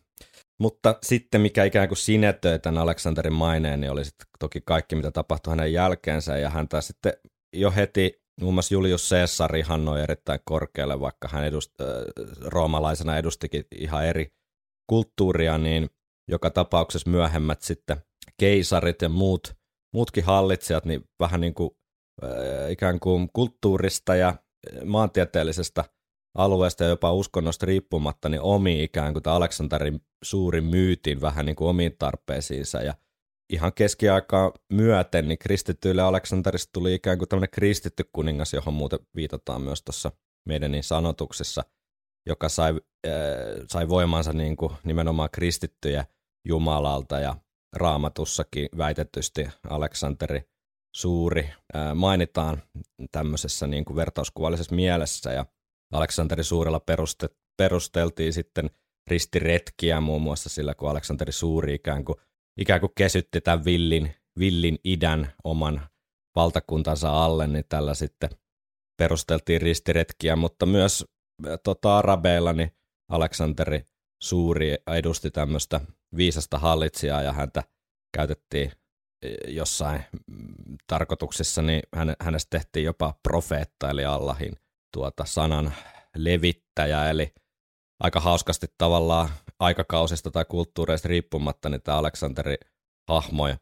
Mutta sitten mikä ikään kuin sinetöi tämän Aleksanterin maineen, niin oli sitten toki kaikki, mitä tapahtui hänen jälkeensä, ja häntä sitten jo heti muun muassa Julius Caesar ihannoi erittäin korkealle, vaikka hän edust, äh, roomalaisena edustikin ihan eri kulttuuria, niin joka tapauksessa myöhemmät sitten keisarit ja muut, muutkin hallitsijat, niin vähän niin kuin äh, ikään kuin kulttuurista ja maantieteellisestä alueesta ja jopa uskonnosta riippumatta, niin omi ikään kuin Aleksanterin suurin myytin vähän niin kuin omiin tarpeisiinsa ja ihan keskiaikaa myöten, niin kristittyille Aleksanterista tuli ikään kuin tämmöinen kristitty kuningas, johon muuten viitataan myös tuossa meidän niin sanotuksessa, joka sai, äh, sai voimansa niin kuin nimenomaan kristittyjä Jumalalta ja raamatussakin väitetysti Aleksanteri suuri äh, mainitaan tämmöisessä niin kuin vertauskuvallisessa mielessä ja Aleksanteri Suurella peruste, perusteltiin sitten ristiretkiä muun muassa sillä, kun Aleksanteri Suuri ikään kuin, ikään kuin kesytti tämän villin, villin idän oman valtakuntansa alle, niin tällä sitten perusteltiin ristiretkiä, mutta myös tota, arabeilla niin Aleksanteri Suuri edusti tämmöistä viisasta hallitsijaa ja häntä käytettiin jossain mm, tarkoituksessa, niin hänestä tehtiin jopa profeetta eli Allahin tuota sanan levittäjä, eli aika hauskasti tavallaan aikakausista tai kulttuureista riippumatta, niin tämä Aleksanteri hahmoja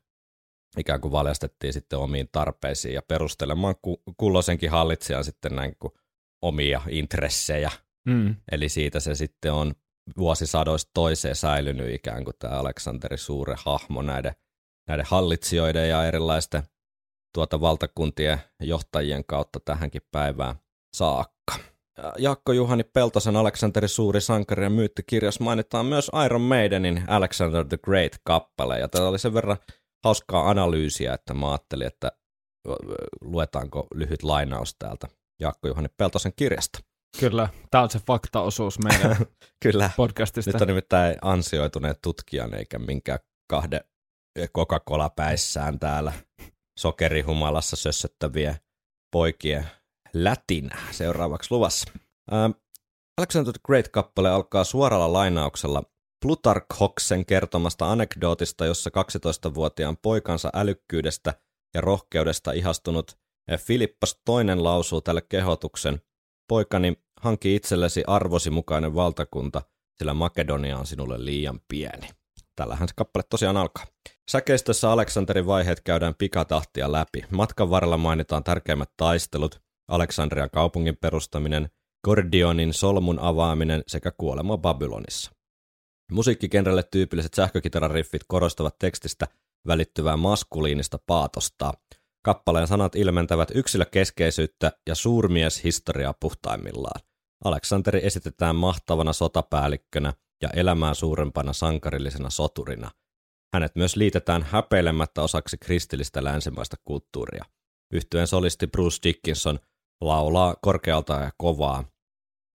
ikään kuin valjastettiin sitten omiin tarpeisiin ja perustelemaan kulloisenkin hallitsijan sitten näin kuin omia intressejä. Mm. Eli siitä se sitten on vuosisadoista toiseen säilynyt ikään kuin tämä Aleksanteri suure hahmo näiden, näiden hallitsijoiden ja erilaisten tuota valtakuntien johtajien kautta tähänkin päivään saakka. Jaakko Juhani Peltosen Aleksanteri Suuri sankari ja myyttikirjassa mainitaan myös Iron Maidenin Alexander the Great-kappale, ja tämä oli sen verran hauskaa analyysiä, että mä ajattelin, että luetaanko lyhyt lainaus täältä Jaakko Juhani Peltosen kirjasta. Kyllä, tämä on se faktaosuus meidän [LAUGHS] Kyllä. podcastista. Nyt on nimittäin ansioituneet tutkijan eikä minkään kahden Coca-Cola päissään täällä sokerihumalassa sössöttäviä poikien lätinä seuraavaksi luvassa. Ähm, Alexander the Great-kappale alkaa suoralla lainauksella Plutarkhoksen kertomasta anekdootista, jossa 12-vuotiaan poikansa älykkyydestä ja rohkeudesta ihastunut Filippas toinen lausuu tälle kehotuksen. Poikani, hanki itsellesi arvosi mukainen valtakunta, sillä Makedonia on sinulle liian pieni. Tällähän se kappale tosiaan alkaa. Säkeistössä Aleksanterin vaiheet käydään pikatahtia läpi. Matkan varrella mainitaan tärkeimmät taistelut, Aleksandrian kaupungin perustaminen, Gordionin solmun avaaminen sekä kuolema Babylonissa. Musiikkikenrelle tyypilliset sähkökitarariffit korostavat tekstistä välittyvää maskuliinista paatosta. Kappaleen sanat ilmentävät yksilökeskeisyyttä ja suurmieshistoriaa puhtaimmillaan. Aleksanteri esitetään mahtavana sotapäällikkönä ja elämää suurempana sankarillisena soturina. Hänet myös liitetään häpeilemättä osaksi kristillistä länsimaista kulttuuria. Yhtyen solisti Bruce Dickinson laulaa korkealta ja kovaa.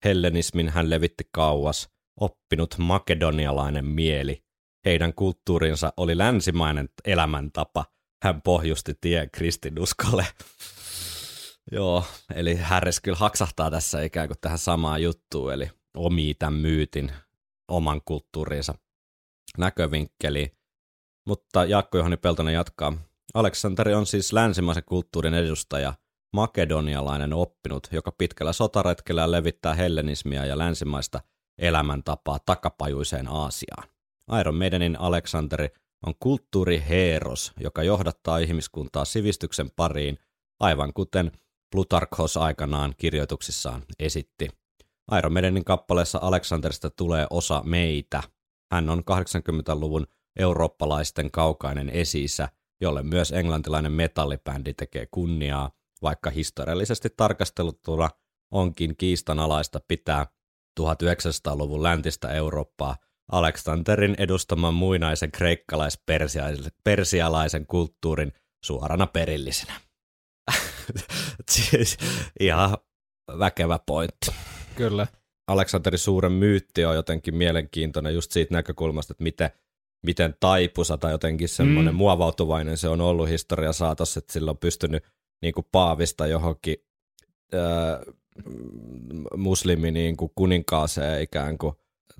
Hellenismin hän levitti kauas, oppinut makedonialainen mieli. Heidän kulttuurinsa oli länsimainen elämäntapa. Hän pohjusti tien kristinuskolle. [LAUGHS] Joo, eli Harris kyllä haksahtaa tässä ikään kuin tähän samaan juttuun, eli omii tämän myytin oman kulttuurinsa näkövinkkeliin. Mutta Jaakko Johani Peltonen jatkaa. Aleksanteri on siis länsimaisen kulttuurin edustaja, makedonialainen oppinut, joka pitkällä sotaretkellä levittää hellenismia ja länsimaista elämäntapaa takapajuiseen Aasiaan. Iron Maidenin Aleksanteri on kulttuuriheeros, joka johdattaa ihmiskuntaa sivistyksen pariin, aivan kuten Plutarkhos aikanaan kirjoituksissaan esitti. Iron Maidenin kappaleessa Aleksanterista tulee osa meitä. Hän on 80-luvun eurooppalaisten kaukainen esiisä, jolle myös englantilainen metallibändi tekee kunniaa, vaikka historiallisesti tarkasteluttuna onkin kiistanalaista pitää 1900-luvun läntistä Eurooppaa Aleksanterin edustaman muinaisen kreikkalais-persialaisen kulttuurin suorana perillisenä. [LAUGHS] siis ihan väkevä pointti. Kyllä. Aleksanterin suuren myytti on jotenkin mielenkiintoinen just siitä näkökulmasta, että miten, miten taipusa tai jotenkin semmoinen mm. muovautuvainen se on ollut historia saatossa, että sillä on pystynyt niin kuin paavista johonkin äh, muslimi niin kuin kuninkaaseen ikään kuin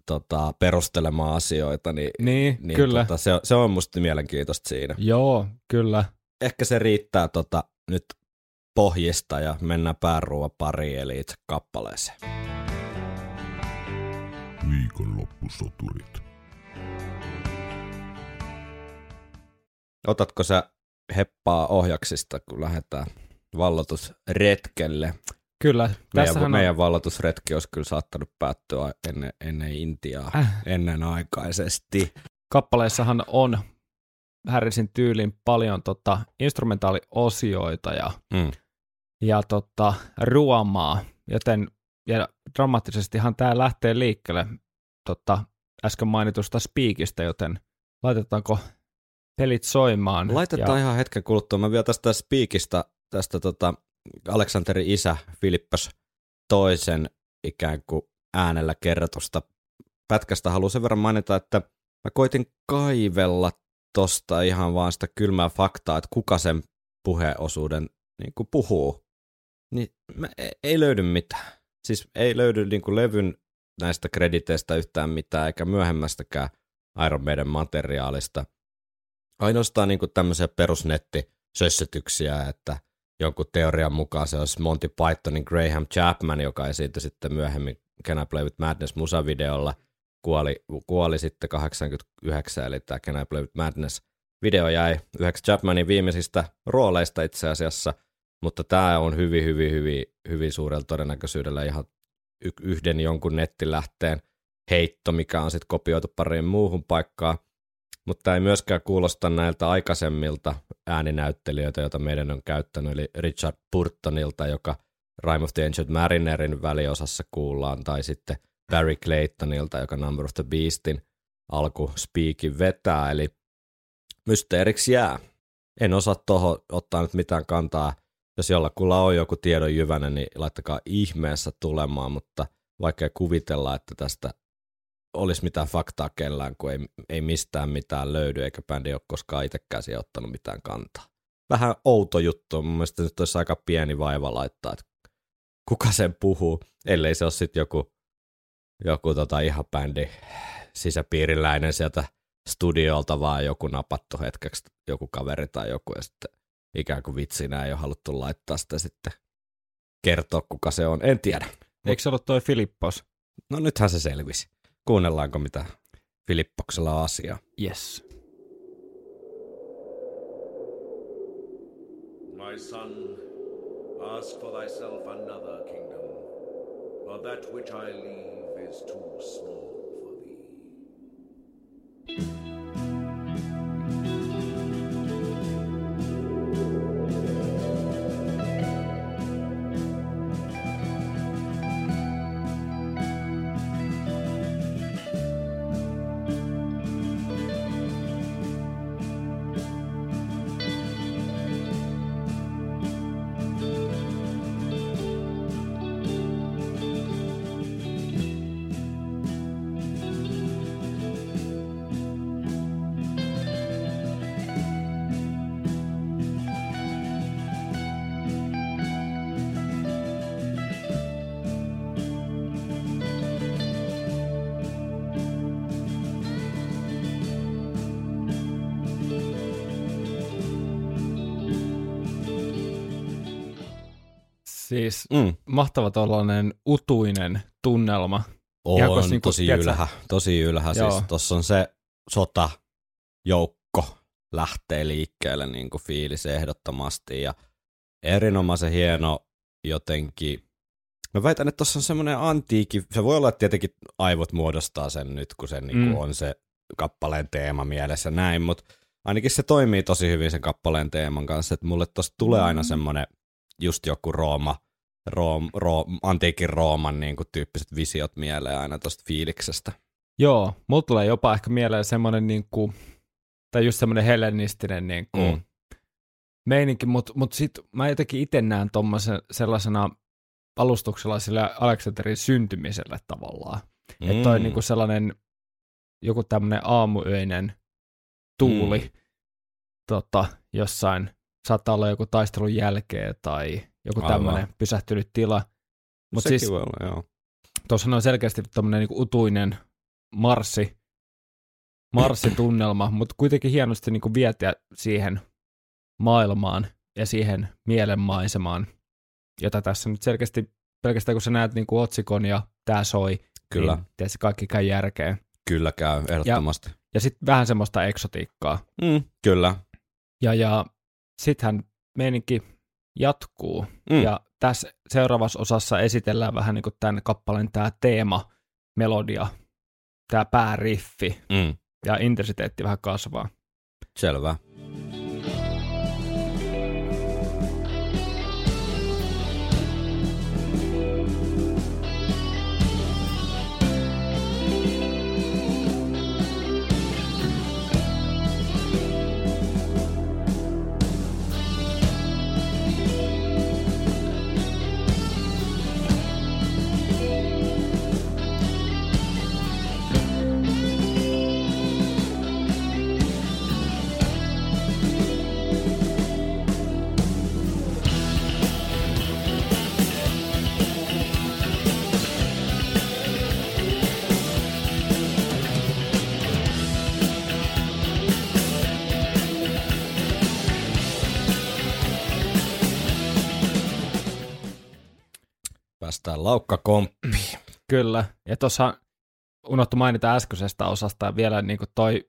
tota, perustelemaan asioita, niin, Niin, niin kyllä. Tota, se, on- se on musta mielenkiintoista siinä. Joo, kyllä. Ehkä se riittää tota, nyt pohjista ja mennään pääruoan pariin, eli itse kappaleeseen. Viikonloppusoturit. Otatko sä heppaa ohjaksista, kun lähdetään vallotusretkelle? Kyllä. Meidän, on, meidän vallotusretki olisi kyllä saattanut päättyä ennen, ennen Intiaa Äh. ennenaikaisesti. kappaleessahan on Harrisin tyylin paljon tota, instrumentaaliosioita ja, Mm. ja tota, ruomaa, joten ja dramaattisestihan tämä lähtee liikkeelle tota, äsken mainitusta Speakistä, joten laitetaanko pelit soimaan? Laitetaan ja, ihan hetken kuluttua. Mä vielä tästä Speakista, tästä tota Aleksanterin isä Filippos toisen ikään kuin äänellä kerrotusta pätkästä haluan sen verran mainita, että mä koitin kaivella tosta ihan vaan sitä kylmää faktaa, että kuka sen puheosuuden niin kuin puhuu. Niin mä, ei- ei löydy mitään. Siis ei löydy niin kuin levyn näistä krediteistä yhtään mitään, eikä myöhemmästäkään Iron Maiden materiaalista. Ainoastaan niin tämmöisiä perusnettisössytyksiä, että jonkun teorian mukaan se olisi Monty Pythonin Graham Chapman, joka esiintyi sitten myöhemmin Can I Play With Madness musavideolla, kuoli, kuoli sitten 89, eli tämä Can I Play With Madness video jäi yhdeksi Chapmanin viimeisistä rooleista itse asiassa, mutta tämä on hyvin, hyvin, hyvin, hyvin suurella todennäköisyydellä ihan yhden jonkun nettilähteen heitto, mikä on sitten kopioitu pariin muuhun paikkaan, mutta ei myöskään kuulosta näiltä aikaisemmilta ääninäyttelijöitä, joita meidän on käyttänyt, eli Richard Burtonilta, joka Rime of the Ancient Marinerin väliosassa kuullaan, tai sitten Barry Claytonilta, joka Number of the Beastin alku speakin vetää, eli mysteeriksi jää. En osaa tuohon ottaa nyt mitään kantaa. Jos jollakulla on joku tiedon jyvänä, niin laittakaa ihmeessä tulemaan, mutta vaikka kuvitella, että tästä olisi mitään faktaa kellään, kun ei, ei mistään mitään löydy, eikä bändi ole koskaan itsekään siihen ottanut mitään kantaa. Vähän outo juttu, mun mielestä nyt olisi aika pieni vaiva laittaa, että kuka sen puhuu, ellei se ole sitten joku, joku tota ihan bändi sisäpiiriläinen sieltä studiolta vaan joku napattu hetkeksi, joku kaveri tai joku, ja sitten ikään kuin vitsinä ei ole haluttu laittaa sitä sitten kertoa, kuka se on. En tiedä. Eikö se ollut toi Filippos? No nythän se selvisi. Kuunnellaanko mitä Filippoksella on asiaa. Yes. My son, ask for thyself another kingdom, for that which I leave is too small for thee. Siis Mm. mahtava tällainen utuinen tunnelma. On kun niinku, tosi tiedätkö- ylhä, tosi ylhä. Joo. Siis tossa on se sotajoukko lähtee liikkeelle niin kuin fiilis ehdottomasti ja erinomaisen hieno jotenkin. Mä väitän, että tuossa on semmoinen antiikki, se voi olla, että tietenkin aivot muodostaa sen nyt, kun se niin Mm. kuin on se kappaleen teema mielessä näin, mutta ainakin se toimii tosi hyvin sen kappaleen teeman kanssa, että mulle tosta tulee aina semmoinen just joku Rooma, Room, Room, antiikin Rooman niin kuin tyyppiset visiot mieleen aina tosta fiiliksestä. Joo, mulla tulee jopa ehkä mieleen semmoinen niinku, tai just semmoinen hellenistinen niinku Mm. mm. meininki, mutta mut sit mä jotenkin itse näen tommosen sellaisena alustuksella sille Aleksanterin syntymiselle tavallaan. Mm. Että toi niinku sellainen joku tämmöinen aamuyöinen tuuli mm. tota, jossain, saattaa olla joku taistelun jälkeen tai joku tämmöinen pysähtynyt tila. Mutta siis voi olla, joo. tuossa on selkeästi tämmöinen niinku utuinen marssi, marssitunnelma, mutta kuitenkin hienosti niinku vietiä siihen maailmaan ja siihen mielenmaisemaan, jota tässä nyt selkeästi, pelkästään kun sä näet niinku otsikon ja tää soi, Kyllä, niin tietysti kaikki käy järkeen. kyllä käy, ehdottomasti. Ja sitten vähän semmoista eksotiikkaa. Mm, kyllä. Ja, ja sittenhän meininki jatkuu. Mm. Ja tässä seuraavassa osassa esitellään vähän niin kuin tämän kappaleen tämä teema, melodia, tämä pääriffi Mm, ja intensiteetti vähän kasvaa. selvä. Päästään laukkakomppiin. Kyllä. Ja tuossa unohtu mainita äskeisestä osasta ja vielä niin kuin toi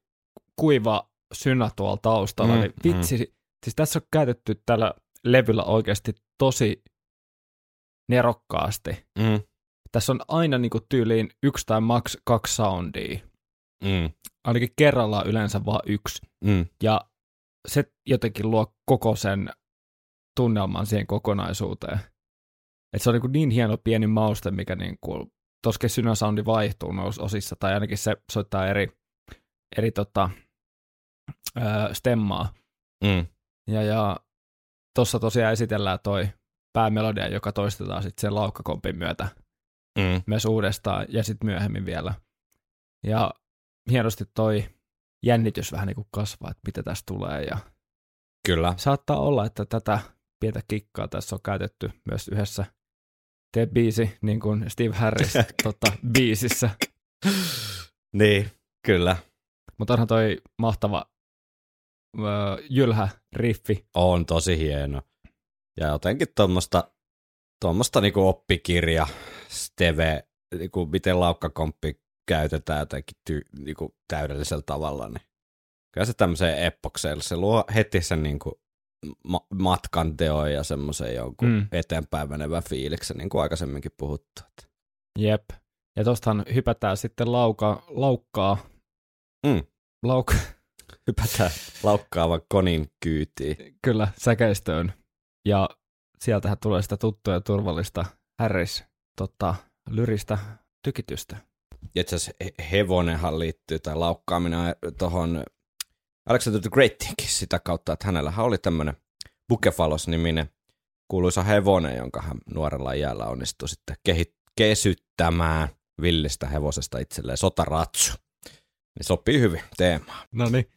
kuiva synä tuolla taustalla. Mm, Mm, niin vitsi, siis tässä on käytetty tällä levyllä oikeasti tosi nerokkaasti. Mm, Tässä on aina niin kuin tyyliin yksi tai max kaksi soundia. mm, Ainakin kerrallaan yleensä vaan yksi. mm. Ja se jotenkin luo koko sen tunnelman siihen kokonaisuuteen. Et se on niin, niin hieno pieni mauste, mikä niin kuin, toskin synäsoundi vaihtuu noissa osissa, tai ainakin se soittaa eri, eri tota, ö, stemmaa. Mm. Ja, ja tuossa tosiaan esitellään toi päämelodia, joka toistetaan sitten sen laukkakompin myötä Mm. myös uudestaan ja sitten myöhemmin vielä. Ja hienosti toi jännitys vähän niin kuin kasvaa, että mitä tästä tulee. Ja Kyllä. saattaa olla, että tätä pientä kikkaa tässä on käytetty myös yhdessä The biisi, niin kuin Steve Harris [LAUGHS] tota, biisissä. Niin, kyllä. Mutta onhan toi mahtava öö, jylhä riffi. On tosi hieno. Ja jotenkin tuommoista tuommoista niinku oppikirja, steve, niinku miten laukkakomppi käytetään jotenkin ty, niinku täydellisellä tavalla, niin kyllä se tämmöiseen epokseen, se luo heti sen niinku ma- matkan teon ja semmoisen jonkun Mm. eteenpäin menevän fiiliksen, niin kuin aikaisemminkin puhuttu. Jep. Ja tostahan hypätään sitten lauka, laukkaa. Mm. Lauk, [LAUGHS] Hypätään laukkaavan konin kyytiin. kyllä, säkeistöön. Ja sieltähän tulee sitä tuttua ja turvallista Harris tota, lyristä tykitystä. itse asiassa he- hevonenhan liittyy, tai laukkaaminen tuohon Alexander the Greatinkin sitä kautta, että hänellähän oli tämmöinen Bukefalos-niminen kuuluisa hevonen, jonka hän nuorella iällä onnistui sitten kehi- kesyttämään villistä hevosesta itselleen sotaratsu. Niin sopii hyvin teemaan. No niin.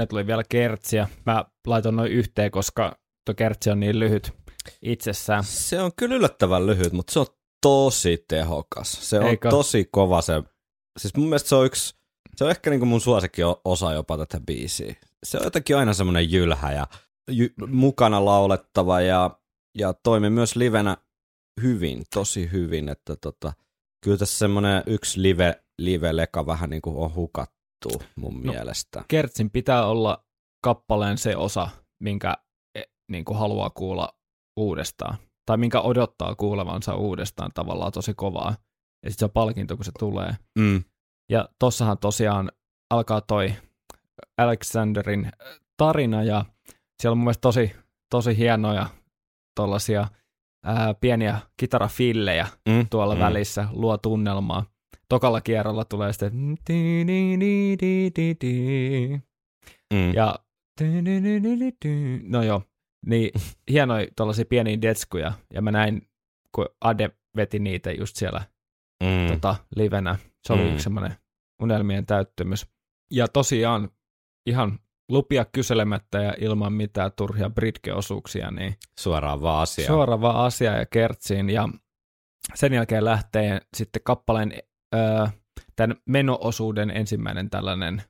Siinä tuli vielä kertsiä. Mä laitoin noin yhteen, koska tuo kertsi on niin lyhyt itsessään. Se on kyllä yllättävän lyhyt, mutta se on tosi tehokas. Se on Eikö? tosi kova se. Siis mun mielestä se on yksi, se on ehkä niinku mun suosikki osa jopa tätä biisiä. Se on jotenkin aina semmoinen jylhä ja jy, mukana laulettava ja, ja toimi myös livenä hyvin, tosi hyvin, että tota, kyllä tässä semmoinen yksi live, live-leka vähän niin kuin on hukattu mun No. mielestä. Kertsin pitää olla kappaleen se osa, minkä e, niin kuin haluaa kuulla uudestaan. Tai minkä odottaa kuulevansa uudestaan tavallaan tosi kovaa. Ja sitten se on palkinto, kun se tulee. Mm. Ja tossahan tosiaan alkaa toi Alexanderin äh, tarina ja siellä on mun mielestä tosi, tosi hienoja tollasia ää, pieniä kitarafillejä Mm. tuolla mm. välissä, luo tunnelmaa. Tokalla kierrolla tulee sitten Mm. ja no joo, niin [LAUGHS] hienoja tuollaisia pieniä detskuja ja mä näin, kun Ade veti niitä just siellä mm. tota, livenä. Se oli Mm. yksi semmoinen unelmien täyttymys. Ja tosiaan ihan lupia kyselemättä ja ilman mitään turhia britkeosuuksia, niin Suoraan vaan asiaan. suora vaan asia ja kertsiin. Ja sen jälkeen lähtee sitten kappaleen öö, tämän menoosuuden ensimmäinen tällainen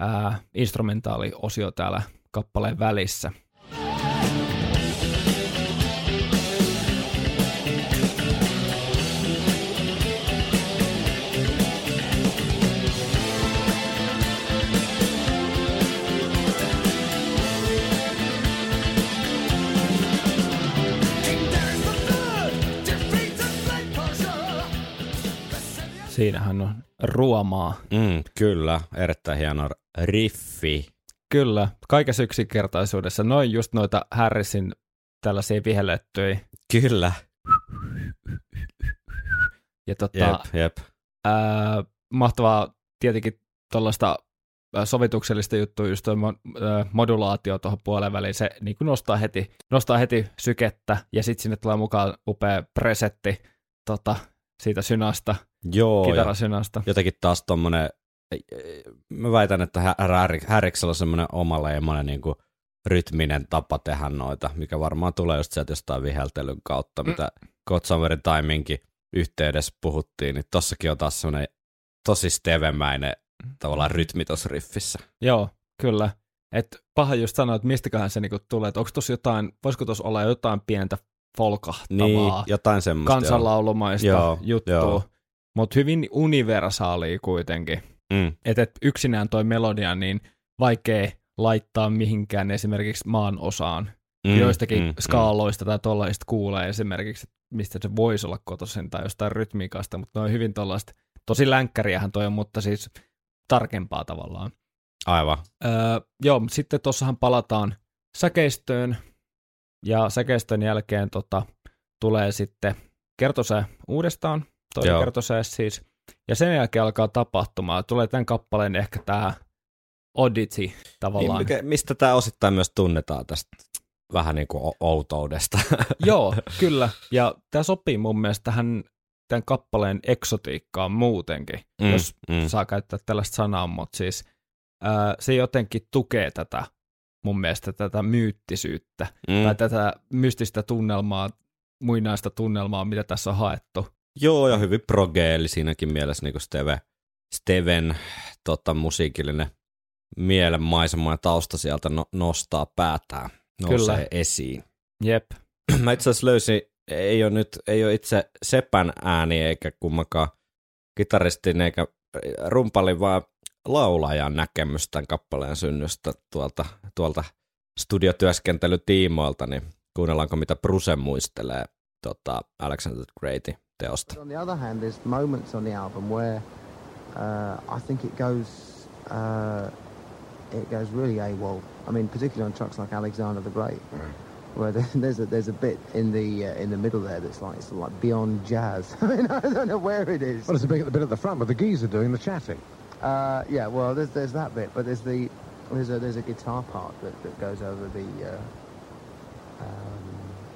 öö, instrumentaaliosio täällä kappaleen välissä. Siinähän on ruomaa. Mm, kyllä, erittäin hieno riffi. Kyllä, kaikessa yksinkertaisuudessa. Noin just noita Harrisin tällaisia vihellettyjä. Kyllä. Ja tota, Jep, jep. ää, mahtavaa tietenkin tuollaista sovituksellista juttua, just tuo modulaatio tuohon puolen väliin, se niin kuin nostaa, heti, nostaa heti sykettä, ja sitten sinne tulee mukaan upea presetti tota, siitä synasta, Joo, ja kitarasynasta. jotenkin taas tommonen, mä väitän, että Hä- Häri- Häriksellä on semmoinen omaleimainen niin kuin rytminen tapa tehdä noita, mikä varmaan tulee just sieltä jostain viheltelyn kautta, mitä Kotsamerin timinkin yhteydessä puhuttiin, niin tossakin on taas semmoinen tosi stevemäinen tavallaan rytmi tossa riffissä. Joo, kyllä. Et paha just sanoa, että mistäköhän se niinku tulee, että onko tuossa jotain, voisiko tuossa olla jotain pientä folkahtavaa, Niin, jotain semmoista. kansanlaulumaista Joo, juttua, joo. Mutta hyvin universaalia kuitenkin. Mm, että et yksinään toi melodia niin vaikea laittaa mihinkään esimerkiksi maan osaan. mm, Joistakin mm, skaaloista tai tollaista kuulee esimerkiksi, että mistä se voisi olla kotoisin tai jostain rytmiikasta, mutta ne on hyvin tollaista, tosi länkkäriähän toi on, mutta siis tarkempaa tavallaan. Mm, aivan. Öö, joo, mutta sitten tuossahan palataan säkeistöön, ja säkeistön jälkeen tota, tulee sitten kertosää uudestaan, toinen kertosää siis, ja sen jälkeen alkaa tapahtumaa. Tulee tämän kappaleen ehkä tämä oddity tavallaan. Niin, mikä, mistä tämä osittain myös tunnetaan tästä vähän niin kuin outoudesta. [LAUGHS] Joo, kyllä. Ja tämä sopii mun mielestä tähän tämän kappaleen eksotiikkaan muutenkin, Mm, jos mm. saa käyttää tällaista sanaa, mutta siis ää, se jotenkin tukee tätä mun mielestä tätä myyttisyyttä Mm. tai tätä mystistä tunnelmaa, muinaista tunnelmaa, mitä tässä on haettu. Joo, ja hyvin progeeli siinäkin mielessä niin Steve, Steven tota, musiikillinen mielenmaisema ja tausta sieltä no, nostaa päätään, nousee Kyllä. esiin. Jep, [CLEARS THROAT] Mä itse asiassa löysin, ei ole nyt, ei ole itse Sepän ääni eikä kummankaan kitaristin eikä rumpalin, vaan laulajan näkemys tämän kappaleen synnystä tuolta, tuolta studiotyöskentelytiimoilta, niin kuunnellaanko mitä Bruce muistelee tota, Alexander Greatin teosta. On the other hand, there's moments on the album where uh, I think it goes uh, it goes really AWOL. I mean, particularly on trucks like Alexander the Great, where [LAUGHS] there's a there's a bit in the uh, in the middle there that's like it's like beyond jazz. [LAUGHS] I mean, I don't know where it is. Well, there's a bit, a bit at the front with the geezer doing the chatting. Uh, yeah, well, there's there's that bit, but there's the there's a there's a guitar part that, that goes over the. Uh, um,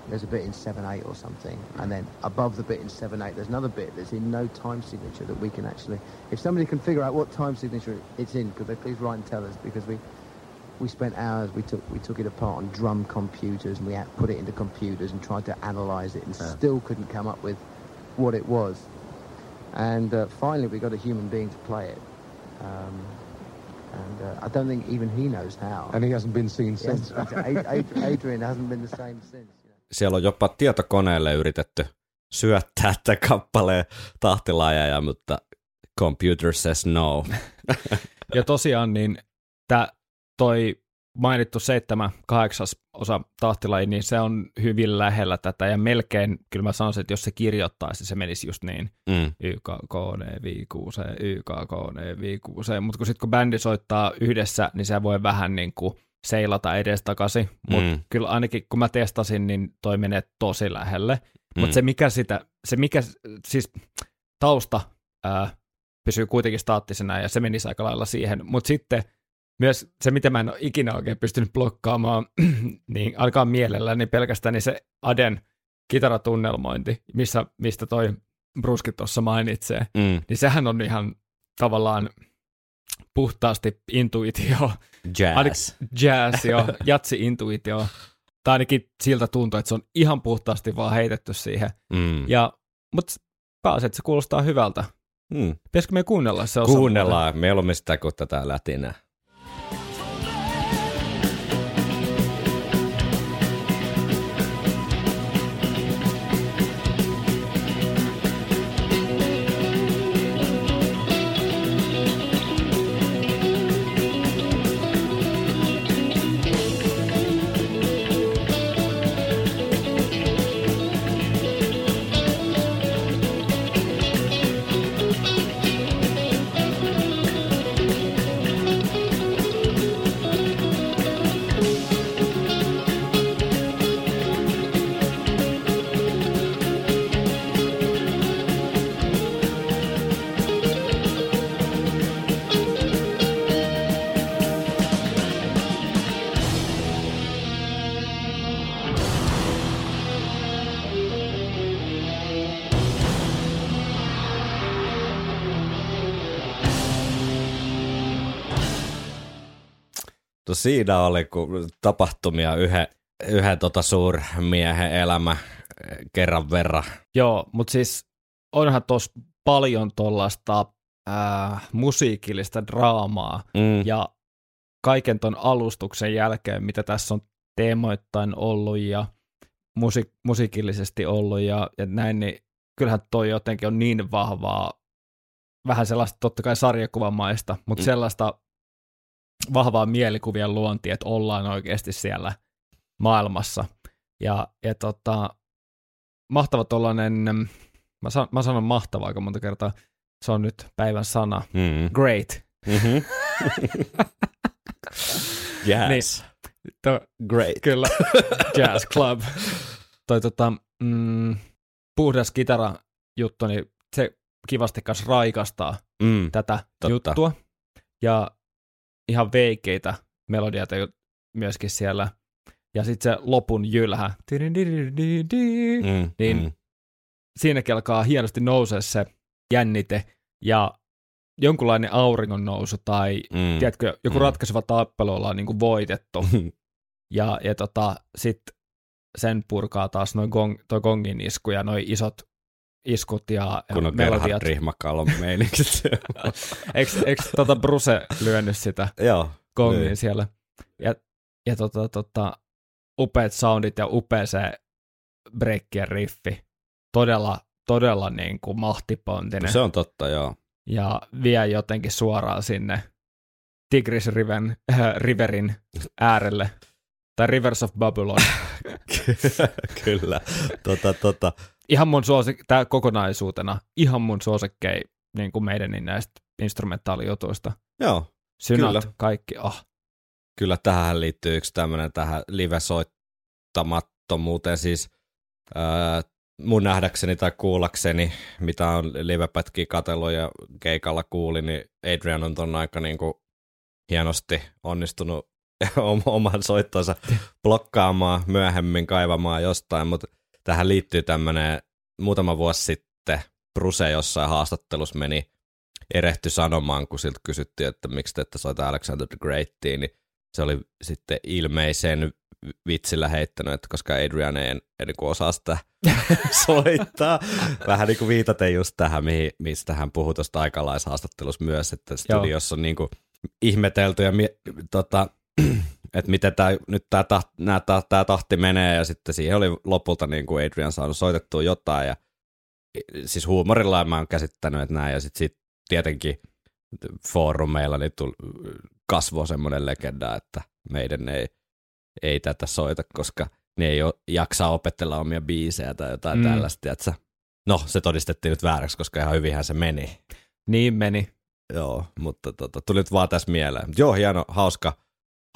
there's a bit in seven eight or something, and then above the bit in seven eight, there's another bit that's in no time signature that we can actually. If somebody can figure out what time signature it's in, could they please write and tell us because we we spent hours. We took we took it apart on drum computers, and we put it into computers and tried to analyze it, and still couldn't come up with what it was. And uh, finally, we got a human being to play it. Um, and uh, I don't think even he knows how. And he hasn't been seen since. Ad- Ad- [LAUGHS] Adrian hasn't been the same since. Siellä on jopa tietokoneelle yritetty syöttää tämän kappaleen tahtilajeja, mutta computer says no. [LAUGHS] Ja tosiaan niin tää, toi mainittu seitsemän, kahdeksas osa tahtilaji, niin se on hyvin lähellä tätä ja melkein, kyllä mä sanoisin, että jos se kirjoittaisi, se menisi just niin. Mm. YKKD, V6, YKKD, V6, mutta kun sitten kun bändi soittaa yhdessä, niin se voi vähän niin kuin seilata edestakaisin, mutta Mm. kyllä ainakin kun mä testasin, niin toi menee tosi lähelle, Mm. mutta se mikä sitä, se mikä, siis tausta ää, pysyy kuitenkin staattisena ja se menisi aika lailla siihen, mutta sitten myös se, mitä mä en ole ikinä oikein pystynyt blokkaamaan, [CLEARS THROAT] niin alkaa mielellä, niin pelkästään niin se Aden kitaratunnelmointi, missä, mistä toi Bruski tuossa mainitsee, Mm. niin sehän on ihan tavallaan puhtaasti intuitio, Jazz. Ainakin jazz, joo, jatsi-intuitio. Tai ainakin siltä tuntuu, että se on ihan puhtaasti vaan heitetty siihen. Mm. Ja, mutta pääset, se kuulostaa hyvältä. Mm. Pitäisikö me kuunnella se osa? Kuunnellaan mieluummin sitä kuin tätä lätinää. Siinä oli kun tapahtumia yhden, yhden tota suurmiehen elämä kerran verran. Joo, mutta siis onhan tuossa paljon tuollaista äh, musiikillista draamaa. Mm. Ja kaiken ton alustuksen jälkeen, mitä tässä on teemoittain ollut ja musi- musiikillisesti ollut ja, ja näin, niin kyllähän toi jotenkin on niin vahvaa, vähän sellaista totta kai sarjakuvamaista, mutta mm. sellaista vahvaa mielikuvien luontia, että ollaan oikeasti siellä maailmassa. Ja, ja tota, mahtava tollanen, mä, san, mä sanon mahtava aika monta kertaa, se on nyt päivän sana, Mm. great. Mm-hmm. [LAUGHS] yes. To, Great. Kyllä, [LAUGHS] Jazz Club. Toi tota, mm, puhdas kitara juttu, niin se kivasti kanssa raikastaa Mm. tätä Totta. juttua. Ja ihan veikeitä melodioita ju- myöskin siellä. Ja sitten se lopun jylhä. Mm. Niin mm. Siinäkin alkaa hienosti nousee se jännite ja jonkunlainen auringon nousu tai Mm. tiedätkö, joku Mm. mm. ratkaiseva tappelu ollaan niin kuin voitettu. [LAUGHS] Ja, ja tota, sitten sen purkaa taas noin gong, toi gongin isku ja noin isot iskut ja, Kun on melodiat. Gerhard Rihmakalon meiningit. [LAUGHS] Eikö, eikö tota Bruce lyönyt sitä Joo. gongia Niin. siellä? Ja, ja tota, tota, upeat soundit ja upea se breakkien riffi. Todella, todella niin kuin mahtipontinen. Se on totta, joo. Ja vie jotenkin suoraan sinne Tigris Riven, äh, Riverin äärelle. Tai Rivers of Babylon. [LAUGHS] Kyllä. Tota, tota. Ihan mun suosik, tää kokonaisuutena, ihan mun suosikkei niin kuin meidän niin näistä instrumentaalijutuista. Joo, Synat, Kyllä. kaikki, ah. kyllä tähän liittyy yksi tämmöinen tähän live-soittamattomuuteen, siis ää, mun nähdäkseni tai kuullakseni, mitä on livepätkiä katsellut ja keikalla kuuli, niin Adrian on ton aika niin kuin hienosti onnistunut [LAUGHS] om- oman soittonsa blokkaamaan myöhemmin, kaivamaan jostain, mutta tähän liittyy tämmöinen muutama vuosi sitten Bruce jossain haastattelussa meni erehty sanomaan, kun siltä kysyttiin, että miksi te ette soita Alexander the Greatia, niin se oli sitten ilmeisen vitsillä heittänyt, että koska Adrian ei, ei niin osaa sitä [LAUGHS] soittaa. Vähän niin kuin viitaten just tähän, mihin, mistä hän puhui tuosta aikalaishaastattelussa myös, että studiossa on niin kuin ihmetelty ja tota, että miten tää, nyt tämä tahti, nää, tää, tää tahti menee ja sitten siihen oli lopulta niin kuin Adrian saanut soitettua jotain ja siis huumorilla mä oon käsittänyt, että näin ja sitten sit tietenkin foorumeilla niin tuli, kasvoi semmoinen legenda, että meidän ei, ei tätä soita, koska ne ei ole, jaksaa opetella omia biisejä tai jotain mm. tällaista, että No, se todistettiin nyt vääräksi, koska ihan hyvinhän se meni. Niin meni. Joo, mutta tota, tuli nyt vaan tässä mieleen. Joo, hieno, hauska,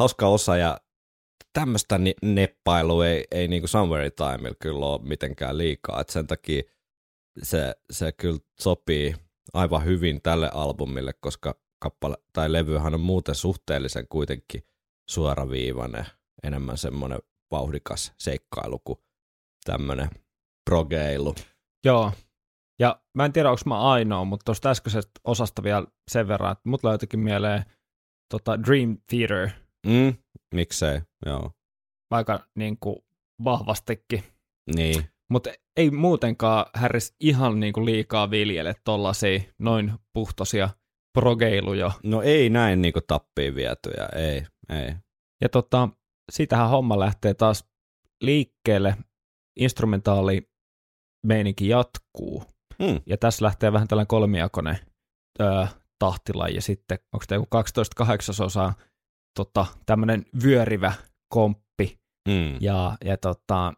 hauska osa ja tämmöistä neppailua ei, ei niinku Somewhere Timeilla kyllä ole mitenkään liikaa, että sen takia se, se kyllä sopii aivan hyvin tälle albumille, koska kappale tai levyhän on muuten suhteellisen kuitenkin suoraviivainen, enemmän semmoinen vauhdikas seikkailu kuin tämmöinen progeilu. Joo. Ja mä en tiedä, onko mä ainoa, mutta tuosta äskeisestä osasta vielä sen verran, että mut jotenkin mieleen tota Dream Theater Mm, miksei, joo. aika niin kuin vahvastikin. Niin, Mutta ei muutenkaan Harris ihan niin kuin liikaa viljele tollasia noin puhtosia progeiluja. no ei näin niinku tappiin vietyjä, ei, ei. Ja tota, siitähän homma lähtee taas liikkeelle. Instrumentaali meininki jatkuu. Mm. Ja tässä lähtee vähän tällainen kolmijakoinen öö, tahtilaji sitten. Onko tämä joku 12 kahdeksasosaa tota, tämmöinen vyörivä komppi. Mm. Ja, ja tota,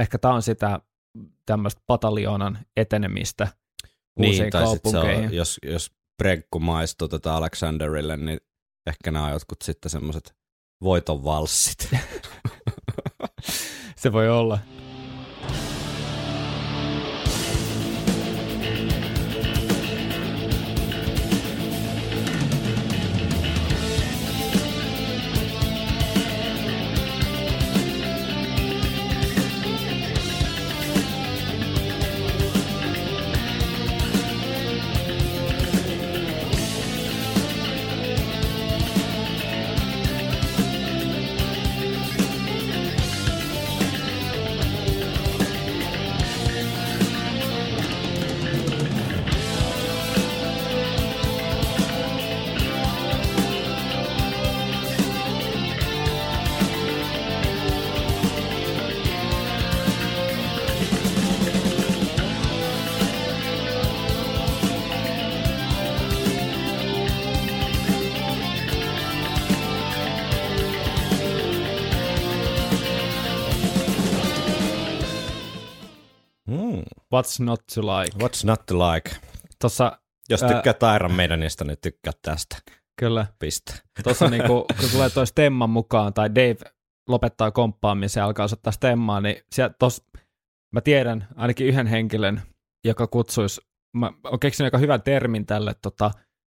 ehkä tämä on sitä tämmöistä pataljoonan etenemistä uusiin Niin, tai sitten se kaupunkeihin. on, jos, jos Brenkku maistuu tota Alexanderille, niin ehkä nämä on jotkut sitten semmoiset voiton valssit. [LAUGHS] se voi olla. What's not to like? What's not to like? Tuossa Jos Ää- tykkää Iron Maidenista, niin tykkää tästä. kyllä, Piste. tuossa niinku, kun tulee toi stemman mukaan, tai Dave lopettaa komppaamisen ja alkaa osoittaa stemmaa, niin siellä tos, mä tiedän ainakin yhden henkilön, joka kutsuisi, mä oon keksinyt aika hyvän termin tälle tota,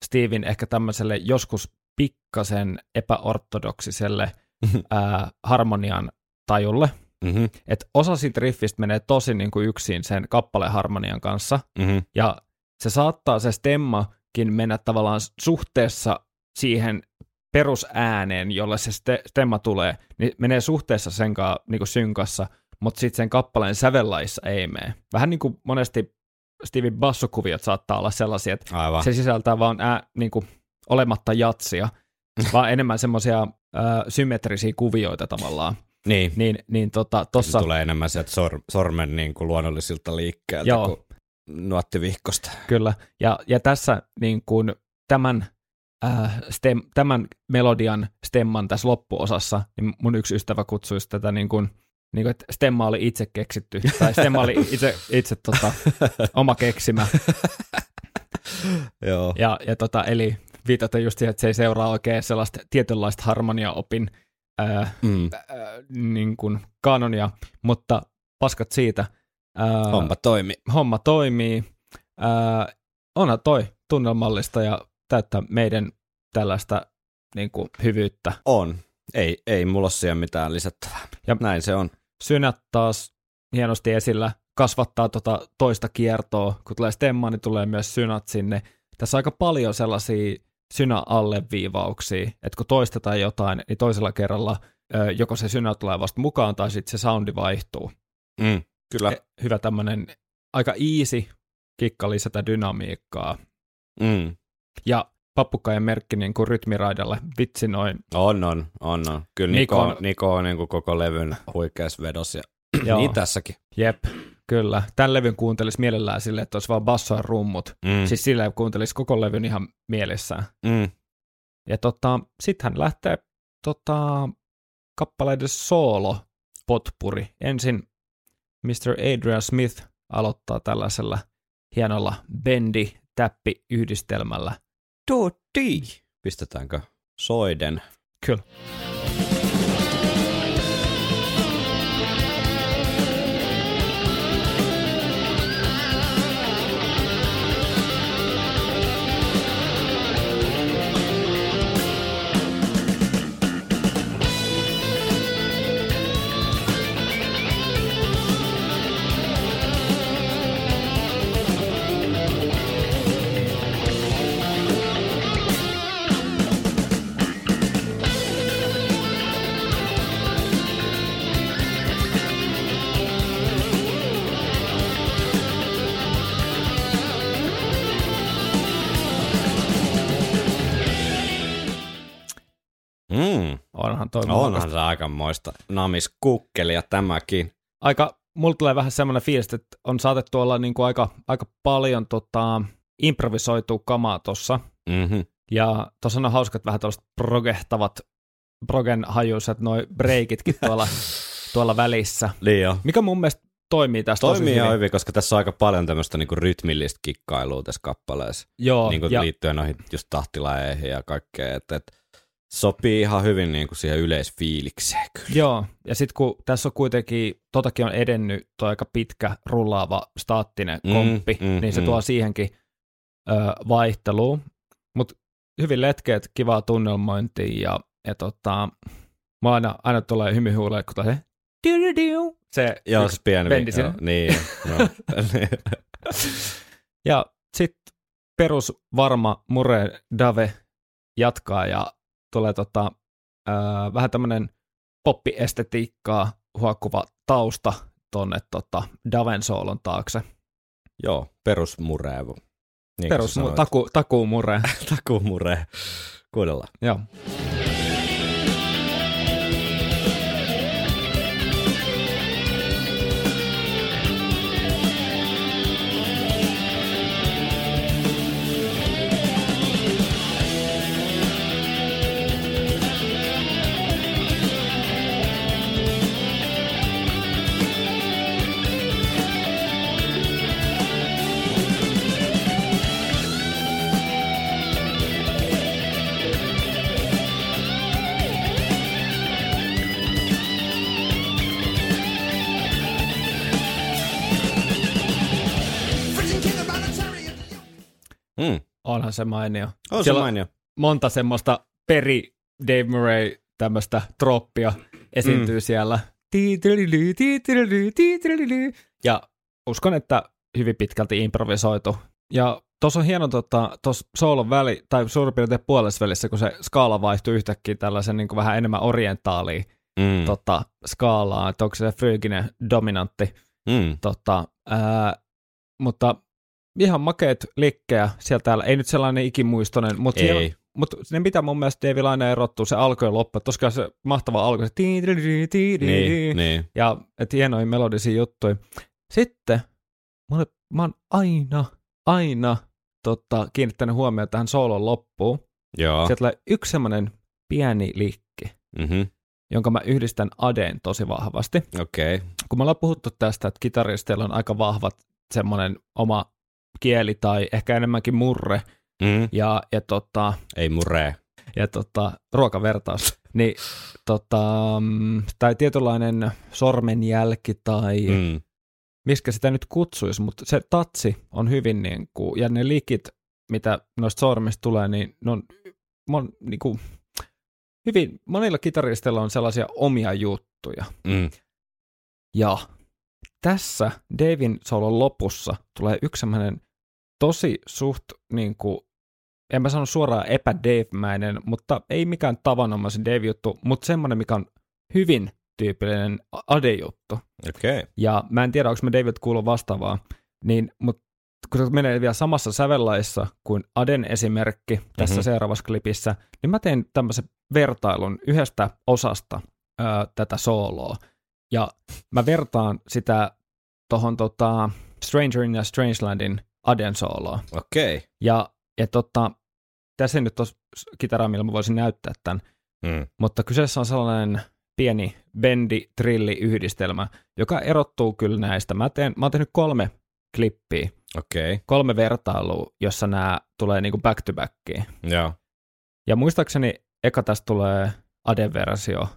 Steven ehkä tämmöiselle joskus pikkasen epäortodoksiselle [LAUGHS] ää, harmonian tajulle. Mm-hmm. Että osa siitä riffistä menee tosi niin kuin yksin sen kappaleen harmonian kanssa, Mm-hmm. ja se saattaa se stemmakin mennä tavallaan suhteessa siihen perusääneen, jolle se ste- stemma tulee, niin menee suhteessa sen kanssa niin kuin synkassa, mutta sitten sen kappaleen sävellaissa ei mene. Vähän niin kuin monesti Stevie bassokuviot saattaa olla sellaisia, että Aivan. se sisältää vaan ää, niin kuin, olematta jatsia, [LAUGHS] vaan enemmän semmoisia symmetrisiä kuvioita tavallaan. Niin, Niin, niin tota, Tossa... tossa, tulee enemmän sieltä sor- sormen niin kuin luonnollisilta liikkeeltä Joo. kuin nuottivihkosta. Kyllä, ja, ja tässä niin kuin tämän, äh, stem, tämän melodian stemman tässä loppuosassa, niin mun yksi ystävä kutsuisi tätä niin kuin, niin kuin, että stemma oli itse keksitty, tai stemma oli [LAUGHS] itse, itse tota, oma keksimä, [LAUGHS] Joo. ja, ja tota, eli viitata just siihen, että se ei seuraa oikein sellaista tietynlaista harmoniaopin äh, Mm. äh, niin kuin kanonia, mutta paskat siitä. Äh, Homma toimi. homma toimii. Ää, onhan toi tunnelmallista ja täyttää meidän tällaista niin kuin, hyvyyttä. On. Ei, ei mulla ole siihen mitään lisättävää. Ja- Ja näin se on. Synät taas hienosti esillä, kasvattaa tota toista kiertoa. Kun tulee stemma, niin tulee myös synat sinne. Tässä on aika paljon sellaisia synä-alleviivauksia, että kun toistetaan jotain, niin toisella kerralla joko se synä tulee vasta mukaan tai sitten se soundi vaihtuu. Mm, kyllä. E- Hyvä tämmöinen aika easy kikka lisätä dynamiikkaa. Mm. Ja pappukaijan merkki niin kuin rytmiraidalle. Vitsi noin. On, on, on, on. Kyllä Niko, Niko- Niko, Niko on niin kuin koko levyn huikeassa vedossa ja [CLEARS THROAT] Joo. niin tässäkin. Jep, kyllä. Tämän levyn kuuntelisi mielellään silleen, että olisi vaan basso ja rummut. Mm. Siis silleen kuuntelisi koko levyn ihan mielessään. mm. Ja tota, sitten hän lähtee tota, kappaleiden soolo potpuri. Ensin Mr. Adrian Smith aloittaa tällaisella hienolla bendi täppi yhdistelmällä. Tuotti. Pistetäänkö soiden? Kyllä. Onhan se aikamoista namiskukkelia tämäkin. aika, mulla tulee vähän semmoinen fiilis, että on saatettu olla niin kuin aika, aika paljon tota, improvisoitua kamaa tossa. Mm-hmm. Ja tuossa on hauskat vähän tällaiset progehtavat, progen hajuiset noi breikitkin tuolla, [LAUGHS] tuolla välissä. Niin jo. Mikä mun mielestä toimii tässä Toimii ihan hyvin. hyvin, koska tässä on aika paljon tämmöistä niinku rytmillistä kikkailua tässä kappaleessa. Joo, niinku ja, liittyen noihin just tahtilajeihin ja kaikkeen. Että et, sopii ihan hyvin niinku siihen yleisfiilikseen kyllä. joo, ja sitten kun tässä on kuitenkin, totakin on edennyt tuo aika pitkä rullaava staattinen Mm, komppi, mm, niin se mm. tuo siihenkin ö, vaihtelua. Mutta hyvin letkeet, kivaa tunnelmointia ja, ja tota, mä aina, aina tulee hymyhuulee, kun se se se pieni. bendi joo. Niin, joo. [LAUGHS] [LAUGHS] Ja sitten perus varma Mure Dave jatkaa ja tulee tota, ää, vähän tämmöinen poppiestetiikkaa huokkuva tausta tonne tota, Daven soolon taakse. joo, perusmureevu. Niin Perus, taku, takuu Mure. [LAUGHS] takumure. Kuunnellaan. Joo. Onhan se mainio. On Siellä se mainio. monta semmoista peri Dave Murray tämmöistä troppia esiintyy mm. siellä. Ja uskon, että hyvin pitkälti improvisoitu. Ja tuossa on hieno tota, tuossa soolon väli, tai suurin piirtein puolesvälissä, kun se skaala vaihtuu yhtäkkiä tällaisen niin kuin vähän enemmän orientaaliin Mm. tota, skaalaa, että onko se fryginen dominantti. Mm. Tota, ää, mutta ihan makeet likkejä sieltä täällä. Ei nyt sellainen ikimuistoinen, mutta, Ei. mutta ne mitä mun mielestä David Laine erottuu, se alku ja loppu. Tosiaan se mahtava alku, se tiididi, tiididi, Niin, niin. ja et hienoja melodisia juttuja. Sitten mulle, mä oon aina, aina tota, kiinnittänyt huomioon tähän soolon loppuun. Joo. Sieltä tulee yksi semmoinen pieni liikki, Mhm. jonka mä yhdistän Adeen tosi vahvasti. Okei. Okay. kun me ollaan puhuttu tästä, että kitaristeilla on aika vahvat semmoinen oma kieli tai ehkä enemmänkin murre Mm. ja, ja, tota, Ei muree. ja tota, ruokavertaus, niin tota, mm, tai tietynlainen sormenjälki tai. Mm. miskä sitä nyt kutsuisi, mutta se tatsi on hyvin niin kuin, ja ne likit, mitä noista sormista tulee, niin ne on mon, niin kuin, hyvin, monilla kitaristeilla on sellaisia omia juttuja. Mm. Ja tässä Davin solon lopussa tulee yksi semmoinen tosi suht niin kuin, en mä sano suoraan epä-Dave-mäinen, mutta ei mikään tavanomaisen Dave-juttu, mutta semmoinen, mikä on hyvin tyypillinen Ade-juttu. Okei. Okay. Ja mä en tiedä, onko me David kuullut vastaavaa, niin, mutta kun se menee vielä samassa sävellaissa kuin Aden esimerkki tässä Mhm. mm-hmm. seuraavassa klipissä, niin mä tein tämmöisen vertailun yhdestä osasta ö, tätä sooloa. Ja mä vertaan sitä tohon tota, Strangerin ja Strangelandin Aden sooloa. Okei. Okay. Ja, ja tota, tässä ei nyt ole kitaraa, millä mä voisin näyttää tämän, Mm. mutta kyseessä on sellainen pieni bendi-trilli-yhdistelmä, joka erottuu kyllä näistä. Mä, teen, mä oon tehnyt kolme klippiä. Okay. kolme vertailua, jossa nämä tulee niinku back to backiin. Joo. Ja muistaakseni eka tästä tulee Ade-versio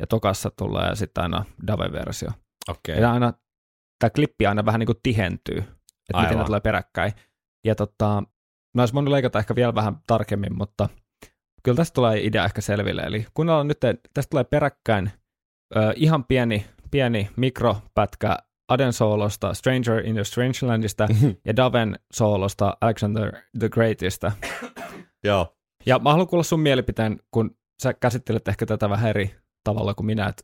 ja tokassa tulee sitten aina Dave-versio. Okei. Okay. Ja aina, tämä klippi aina vähän niin kuin tihentyy, että miten Aivan. ne tulee peräkkäin. Ja tota, no olisi voinut leikata ehkä vielä vähän tarkemmin, mutta kyllä tästä tulee idea ehkä selville. Eli kuunnellaan nyt, tästä tulee peräkkäin ö, ihan pieni, pieni mikropätkä Aden soolosta, Stranger in the Strangelandista [LAUGHS] ja Daven soolosta, Alexander the Greatista. Joo. Ja mä haluan kuulla sun mielipiteen, kun sä käsittelet ehkä tätä vähän eri tavalla kuin minä, että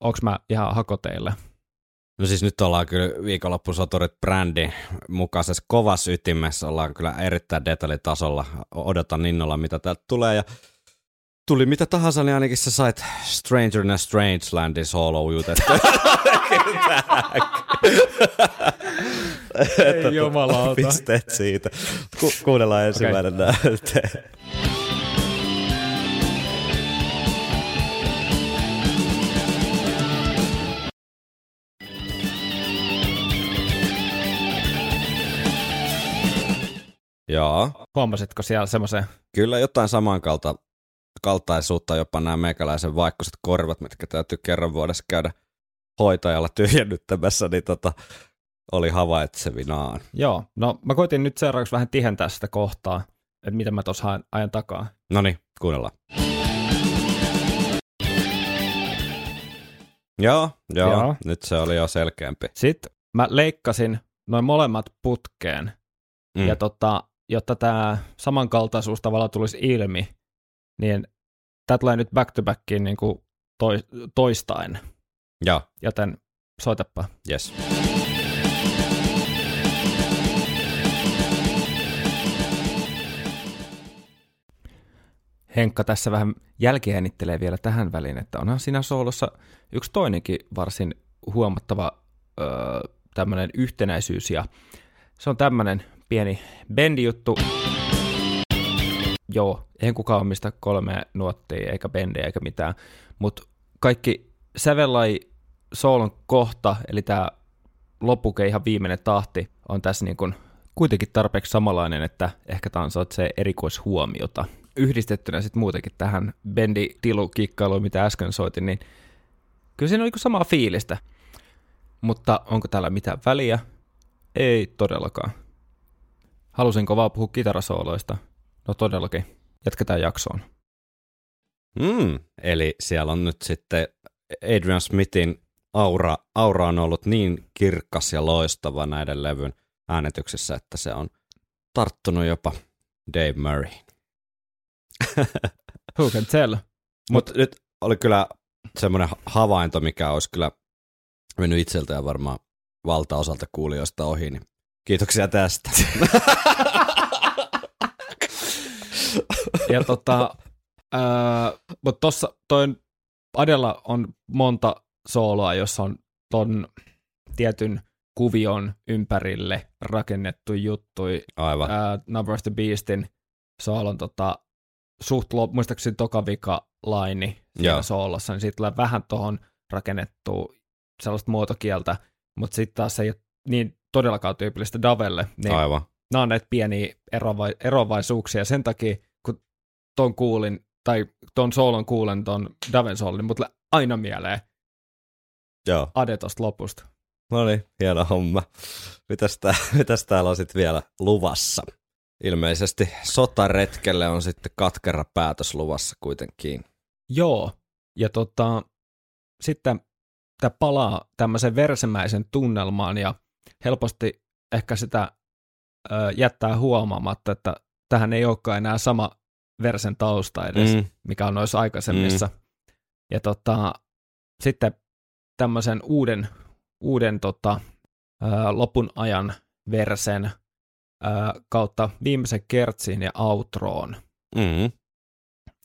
onko mä ihan hakoteille. No siis nyt ollaan kyllä viikonloppusoturit brändi mukaisessa kovassa ytimessä, ollaan kyllä erittäin detaljitasolla. Odotan innolla, mitä täältä tulee ja tuli mitä tahansa, niin ainakin sä sait Stranger in a Strangelandin solo jutettu. [LAUGHS] Ei jumalauta. Pisteet siitä. Ku- kuunnellaan ensimmäinen okay. näyte. Joo, Huomasitko siellä semmoisen, kyllä jotain samankalta kaltaisuutta jopa nämä meikäläisen vaikkuiset korvat, mitkä täytyy kerran vuodessa käydä hoitajalla tyhjennyttämässä, niin tota, oli havaitsevinaan. joo, no mä koitin nyt seuraavaksi vähän tihentää sitä kohtaa, että mitä mä tuossa ajan takaa. No niin, kuunnellaan. Joo, Joo. joo, nyt se oli jo selkeämpi. Sitten mä leikkasin noin molemmat putkeen, Mm. ja tota, jotta tämä samankaltaisuus tavallaan tulisi ilmi, niin tämä tulee nyt back to backiin niin kuin toi, toistain, Joo, joten soitapa. yes. Henkka tässä vähän jälkiäänittelee vielä tähän väliin, että onhan siinä soolossa yksi toinenkin varsin huomattava öö, tämmöinen yhtenäisyys ja se on tämmöinen pieni bendijuttu. Joo, eihän kukaan omista kolme nuottia eikä bendejä eikä mitään, mutta kaikki sävellai soolon kohta, eli tämä loppuke ihan viimeinen tahti on tässä niin kuin kuitenkin tarpeeksi samanlainen, että ehkä tämä ansaitsee erikoishuomiota. Yhdistettynä sitten muutenkin tähän bendi tilu kikkailuun, mitä äsken soitin, niin kyllä siinä on niin samaa fiilistä. Mutta onko täällä mitään väliä? Ei todellakaan. Halusinko vaan puhua kitarasooloista? No todellakin. Jatketaan jaksoon. Mm, eli siellä on nyt sitten Adrian Smithin aura, aura on ollut niin kirkas ja loistava näiden levyn äänityksessä, että se on tarttunut jopa Dave Murray. [LAUGHS] Who can tell? Mutta nyt oli kyllä semmoinen havainto, mikä olisi kyllä mennyt itseltään varmaan valtaosalta kuulijoista ohi, niin kiitoksia tästä. [LAUGHS] Ja tota, mutta tossa toi Adella on monta sooloa, jossa on ton tietyn kuvion ympärille rakennettu juttui. Aivan. Ää, Number of the Beastin soolon tota, suht lop, muistaakseni toka vika laini soolossa, niin siitä tulee vähän tuohon rakennettua sellaista muotokieltä, mutta sitten taas se ei ole niin todellakaan tyypillistä Davelle, niin Aivan. nämä on näitä pieniä erova- eroavaisuuksia. Sen takia, kun ton kuulin, tai ton soolon kuulen, ton Daven soolon, niin mut tulee aina mieleen Joo. Ade tosta lopusta. No niin, hieno homma. Mitäs, tää, mitäs täällä on sitten vielä luvassa? Ilmeisesti sotaretkelle on sitten katkera päätös luvassa kuitenkin. Joo, ja tota, sitten tämä palaa tämmöisen versemäisen tunnelmaan, ja helposti ehkä sitä ö, jättää huomaamatta, että tähän ei olekaan enää sama versen tausta edes, Mm. mikä on noissa aikaisemmissa. Mm. Ja tota, sitten tämmöisen uuden, uuden tota, ää, lopun ajan versen ää, kautta viimeisen kertsin ja outroon Mm.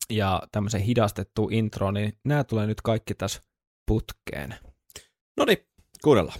ja tämmöisen hidastettu intro, niin nämä tulee nyt kaikki tässä putkeen. No niin, kuunnellaan.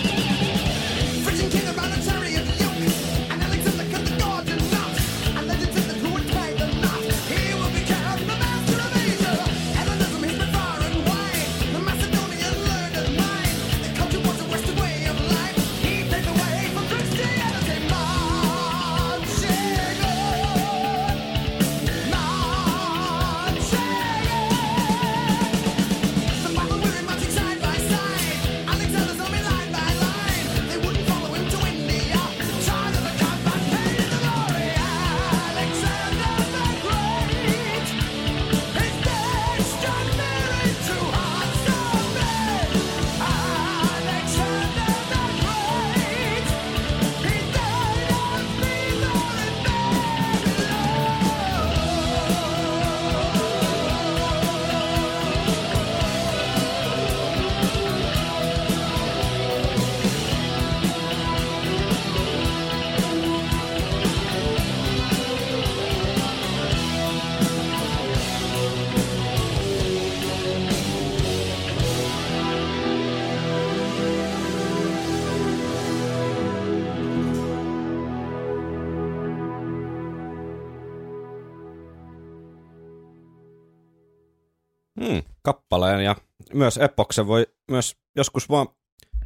kappaleen ja myös epoksen voi myös joskus vaan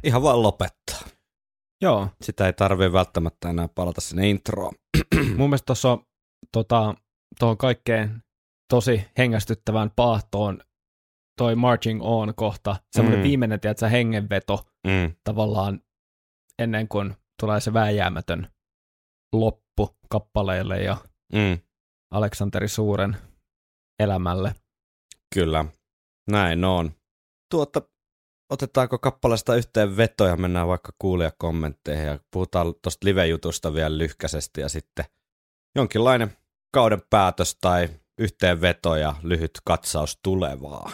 ihan vaan lopettaa. Joo, Sitä ei tarvitse välttämättä enää palata sinne introon. [CLEARS THROAT] mun mielestä tuossa on tota, tuohon kaikkeen tosi hengästyttävään paahtoon toi Marching On kohta, semmoinen Mm. viimeinen, tiedätkö, hengenveto Mm. tavallaan ennen kuin tulee se vääjäämätön loppu kappaleelle ja Mm. Aleksanteri Suuren elämälle. Kyllä, näin on. Tuota, otetaanko kappaleesta yhteen veto ja mennään vaikka kuulijakommentteihin ja puhutaan tuosta live-jutusta vielä lyhkäisesti ja sitten jonkinlainen kauden päätös tai yhteenveto ja lyhyt katsaus tulevaa.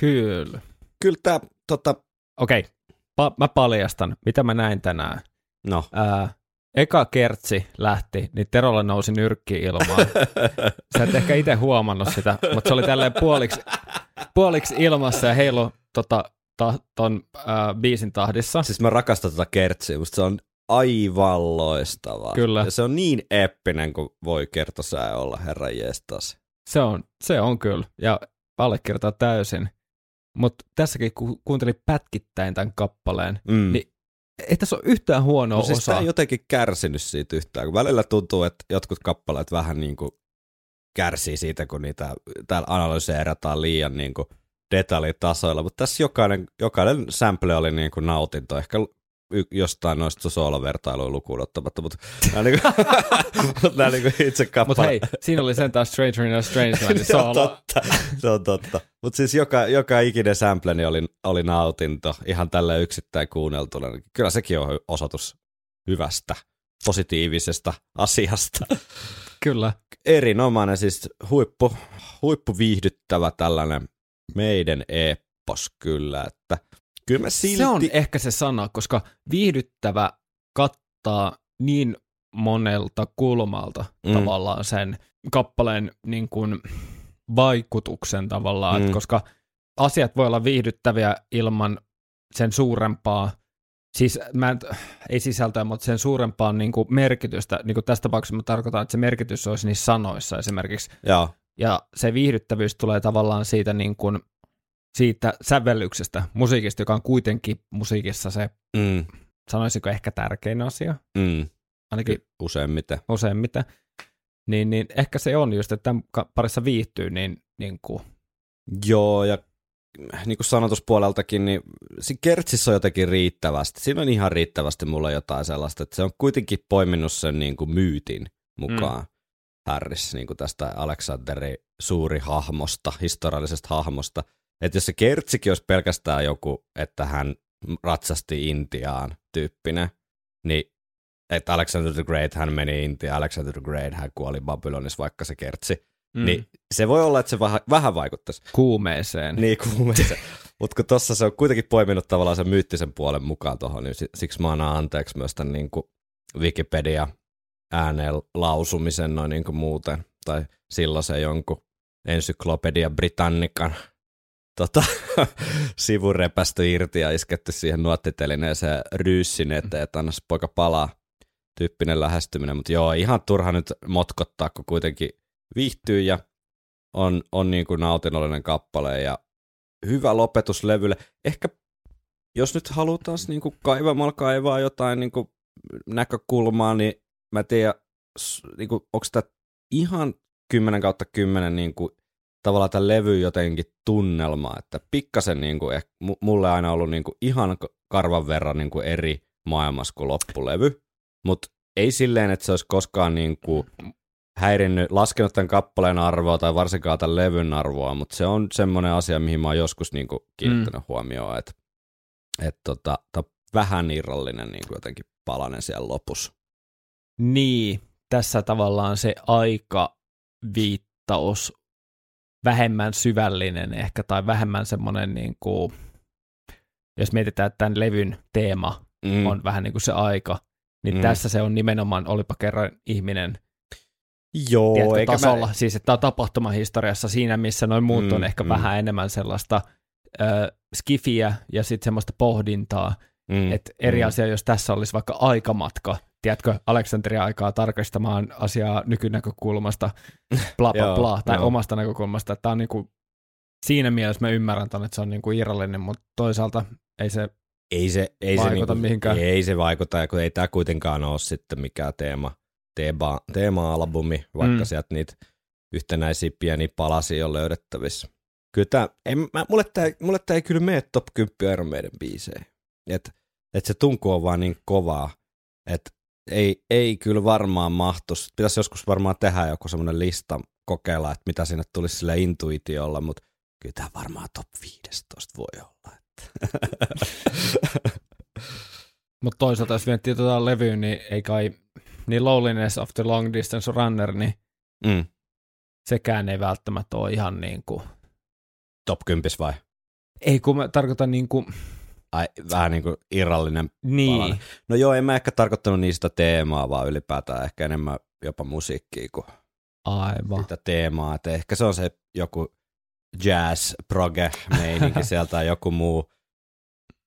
Kyllä. Kyllä tämä, tota, Okei, pa- mä paljastan, mitä mä näin tänään. no, Ää, eka kertsi lähti, niin Terolla nousi nyrkki ilmaan. [LAUGHS] Sä et ehkä itse huomannut sitä, mutta se oli tälleen puoliksi, puoliksi ilmassa ja heilu tota, ta, ton ää, biisin tahdissa. siis mä rakastan tätä kertsiä, musta se on aivan loistavaa. Kyllä. Ja se on niin eeppinen kuin voi kertosää olla, herra jestas. Se on, se on kyllä, ja allekirjoittaa täysin. Mutta tässäkin, kun kuuntelin pätkittäin tämän kappaleen, Mm. niin ei tässä ole yhtään huonoa No siis osaa. ei jotenkin kärsinyt siitä yhtään, kun välillä tuntuu, että jotkut kappaleet vähän niin kuin kärsii siitä, kun niitä täällä analyseerataan liian niin kuin detaljitasoilla, mutta tässä jokainen, jokainen sample oli niin kuin nautinto, ehkä y- jostain noista soolovertailuja lukuun ottamatta, mutta nämä niin kuin, [LAUGHS] mutta nämä niin kuin itse Mutta kappaleet. hei, siinä oli sentään Stranger in a Strange Land. [LAUGHS] se on totta, se on totta. Mutta siis joka, joka ikinen sampleni oli, oli nautinto, ihan tällä yksittäin kuunneltuna. Kyllä sekin on osoitus hyvästä, positiivisesta asiasta. [LAUGHS] Kyllä. Erinomainen, siis huippu, huippu viihdyttävä tällainen meidän eppos kyllä, että kyllä mä silti... Se on ehkä se sana, koska viihdyttävä kattaa niin monelta kulmalta Mm. tavallaan sen kappaleen niin kuin vaikutuksen tavallaan, Mm. mm. koska asiat voi olla viihdyttäviä ilman sen suurempaa, siis mä en, ei sisältöä, mutta sen suurempaa niin kuin merkitystä, niin kuin tässä tapauksessa mä tarkoitan, että se merkitys olisi niissä sanoissa esimerkiksi, Joo, ja se viihdyttävyys tulee tavallaan siitä, niin kuin, siitä sävellyksestä, musiikista, joka on kuitenkin musiikissa se, mm, sanoisiko ehkä tärkein asia, mm, ainakin useimmiten. useimmiten. Niin, niin ehkä se on just, että tämän parissa viihtyy, niin, niin kuin, Joo, ja niin kuin sanotuspuoleltakin, niin siinä kertsissä on jotenkin riittävästi. Siinä on ihan riittävästi mulla jotain sellaista, että se on kuitenkin poiminut sen niin kuin myytin mukaan. Mm. Harris niin kuin tästä Aleksanterin suuri hahmosta, historiallisesta hahmosta. Että jos se kertsikin olisi pelkästään joku, että hän ratsasti Intiaan tyyppinen, niin että Alexander the Great hän meni Intiaan, Alexander the Great hän kuoli Babylonissa, vaikka se kertsi. Mm. Niin se voi olla, että se vähän, vähän vaikuttaisi. Kuumeeseen. Niin kuumeeseen. Mutta kun tossa se on kuitenkin poiminut tavallaan sen myyttisen puolen mukaan tuohon, niin si- siksi mä annan anteeksi myös tämän niin kuin Wikipedia ääneen lausumisen noin niin kuin muuten. Tai silloin se jonkun Encyclopedia Britannican tota, [LAUGHS] sivurepästö irti ja isketty siihen nuottitelineeseen ryyssin eteen, että anna se poika palaa tyyppinen lähestyminen. Mutta joo, ihan turha nyt motkottaa, kun kuitenkin viihtyy ja on, on niin kuin nautinnollinen kappale ja hyvä lopetus levylle. Ehkä jos nyt halutaan niin kuin kaivamalla kaivaa jotain niin kuin näkökulmaa, niin mä en tiedä, niin onko tämä ihan 10 kautta 10 niin kuin, tavallaan tämä levy jotenkin tunnelma, että pikkasen niin kuin, eh, mu- mulle aina ollut niin kuin, ihan karvan verran niin kuin, eri maailmassa kuin loppulevy, mutta ei silleen, että se olisi koskaan niin kuin, häirinnyt, laskenut tämän kappaleen arvoa tai varsinkaan tämän levyn arvoa, mutta se on semmoinen asia, mihin mä oon joskus niin kuin, kiinnittänyt mm. huomioon, että et, tota, on vähän irrallinen niin kuin jotenkin palanen siellä lopussa. Niin, tässä tavallaan se aikaviittaus vähemmän syvällinen ehkä, tai vähemmän semmoinen, niin kuin, jos mietitään, että tämän levyn teema Mm. on vähän niin kuin se aika, niin Mm. tässä se on nimenomaan, olipa kerran ihminen Joo, tiedätkö, eikä tasolla, mä... siis että tämä on tapahtumahistoriassa siinä, missä noin muut Mm, on ehkä mm. vähän enemmän sellaista ö, skifiä ja sitten semmoista pohdintaa, Mm, että eri mm. asia, jos tässä olisi vaikka aikamatka, tiedätkö, Aleksanteria aikaa tarkastamaan asiaa nykynäkökulmasta, bla bla bla, tai joo. omasta näkökulmasta, tämä on niinku, siinä mielessä mä ymmärrän ton, että se on niinku irrallinen, mutta toisaalta ei se, ei se, ei se vaikuta niinku, mihinkään. Ei se vaikuta, kun ei tämä kuitenkaan ole sitten mikään teema, teema, teema-albumi, vaikka Mm. sieltä niitä yhtenäisiä pieniä palasia on löydettävissä. Kyllä tää, en, mä, mulle, tää, mulle tää ei kyllä mene top 10 Iron Maiden biisejä. Että et se tunku on vaan niin kovaa, että ei, ei kyllä varmaan mahtus. Pitäisi joskus varmaan tehdä joku semmoinen lista, kokeilla, että mitä sinne tulisi sille intuitiolla, mutta kyllä tämä varmaan top 15 voi olla. [LAUGHS] Mutta toisaalta jos miettii tuota levyä, niin ei kai, niin Loneliness of the Long Distance Runner, niin mm. sekään ei välttämättä ole ihan niin kuin, Top 10 vai? ei kun mä tarkoitan niin kuin, Ai, vähän niin kuin irrallinen niin, palanen. No joo, en mä ehkä tarkoittanut niistä teemaa, vaan ylipäätään ehkä enemmän jopa musiikkia kuin aivan. sitä teemaa. Että ehkä se on se joku jazz, proge meininki [LAUGHS] sieltä tai joku muu,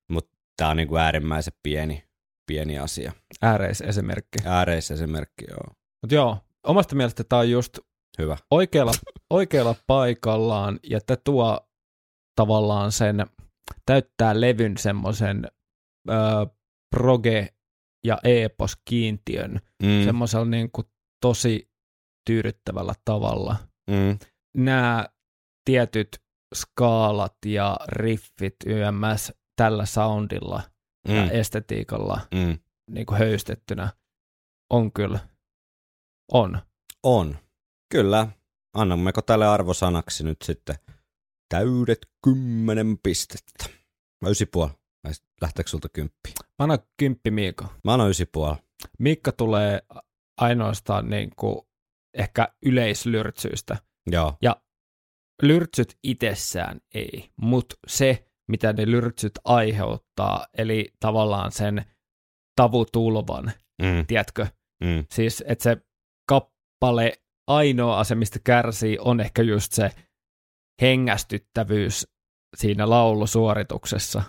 mutta tämä on niin kuin äärimmäisen pieni, pieni asia. ääreisesimerkki. Ääreisesimerkki, joo. Mutta joo, omasta mielestä tämä on just Hyvä. oikealla, oikealla paikallaan ja tämä tuo tavallaan sen, täyttää levyn semmoisen proge- ja epos-kiintiön Mm, semmoisella niin kuin tosi tyydyttävällä tavalla. mm, Nämä tietyt skaalat ja riffit YMS tällä soundilla mm, ja estetiikalla mm. niin kuin höystettynä on kyllä, on. On. Kyllä. Annammeko tälle arvosanaksi nyt sitten täydet kymmenen pistettä? Mä ysi puoli. Lähteekö sulta kymppi? Mä annan kymppi Miiko. Mä annan ysi puoli. Mikka tulee ainoastaan niin kuin ehkä yleislyrtsyistä. Joo. Ja lyrtsyt itsessään ei, mutta se, mitä ne lyrtsyt aiheuttaa, eli tavallaan sen tavutulvan, Mm, tiedätkö? mm, Siis, että se kappale, ainoa asia, mistä kärsii, on ehkä just se hengästyttävyys siinä laulusuorituksessa.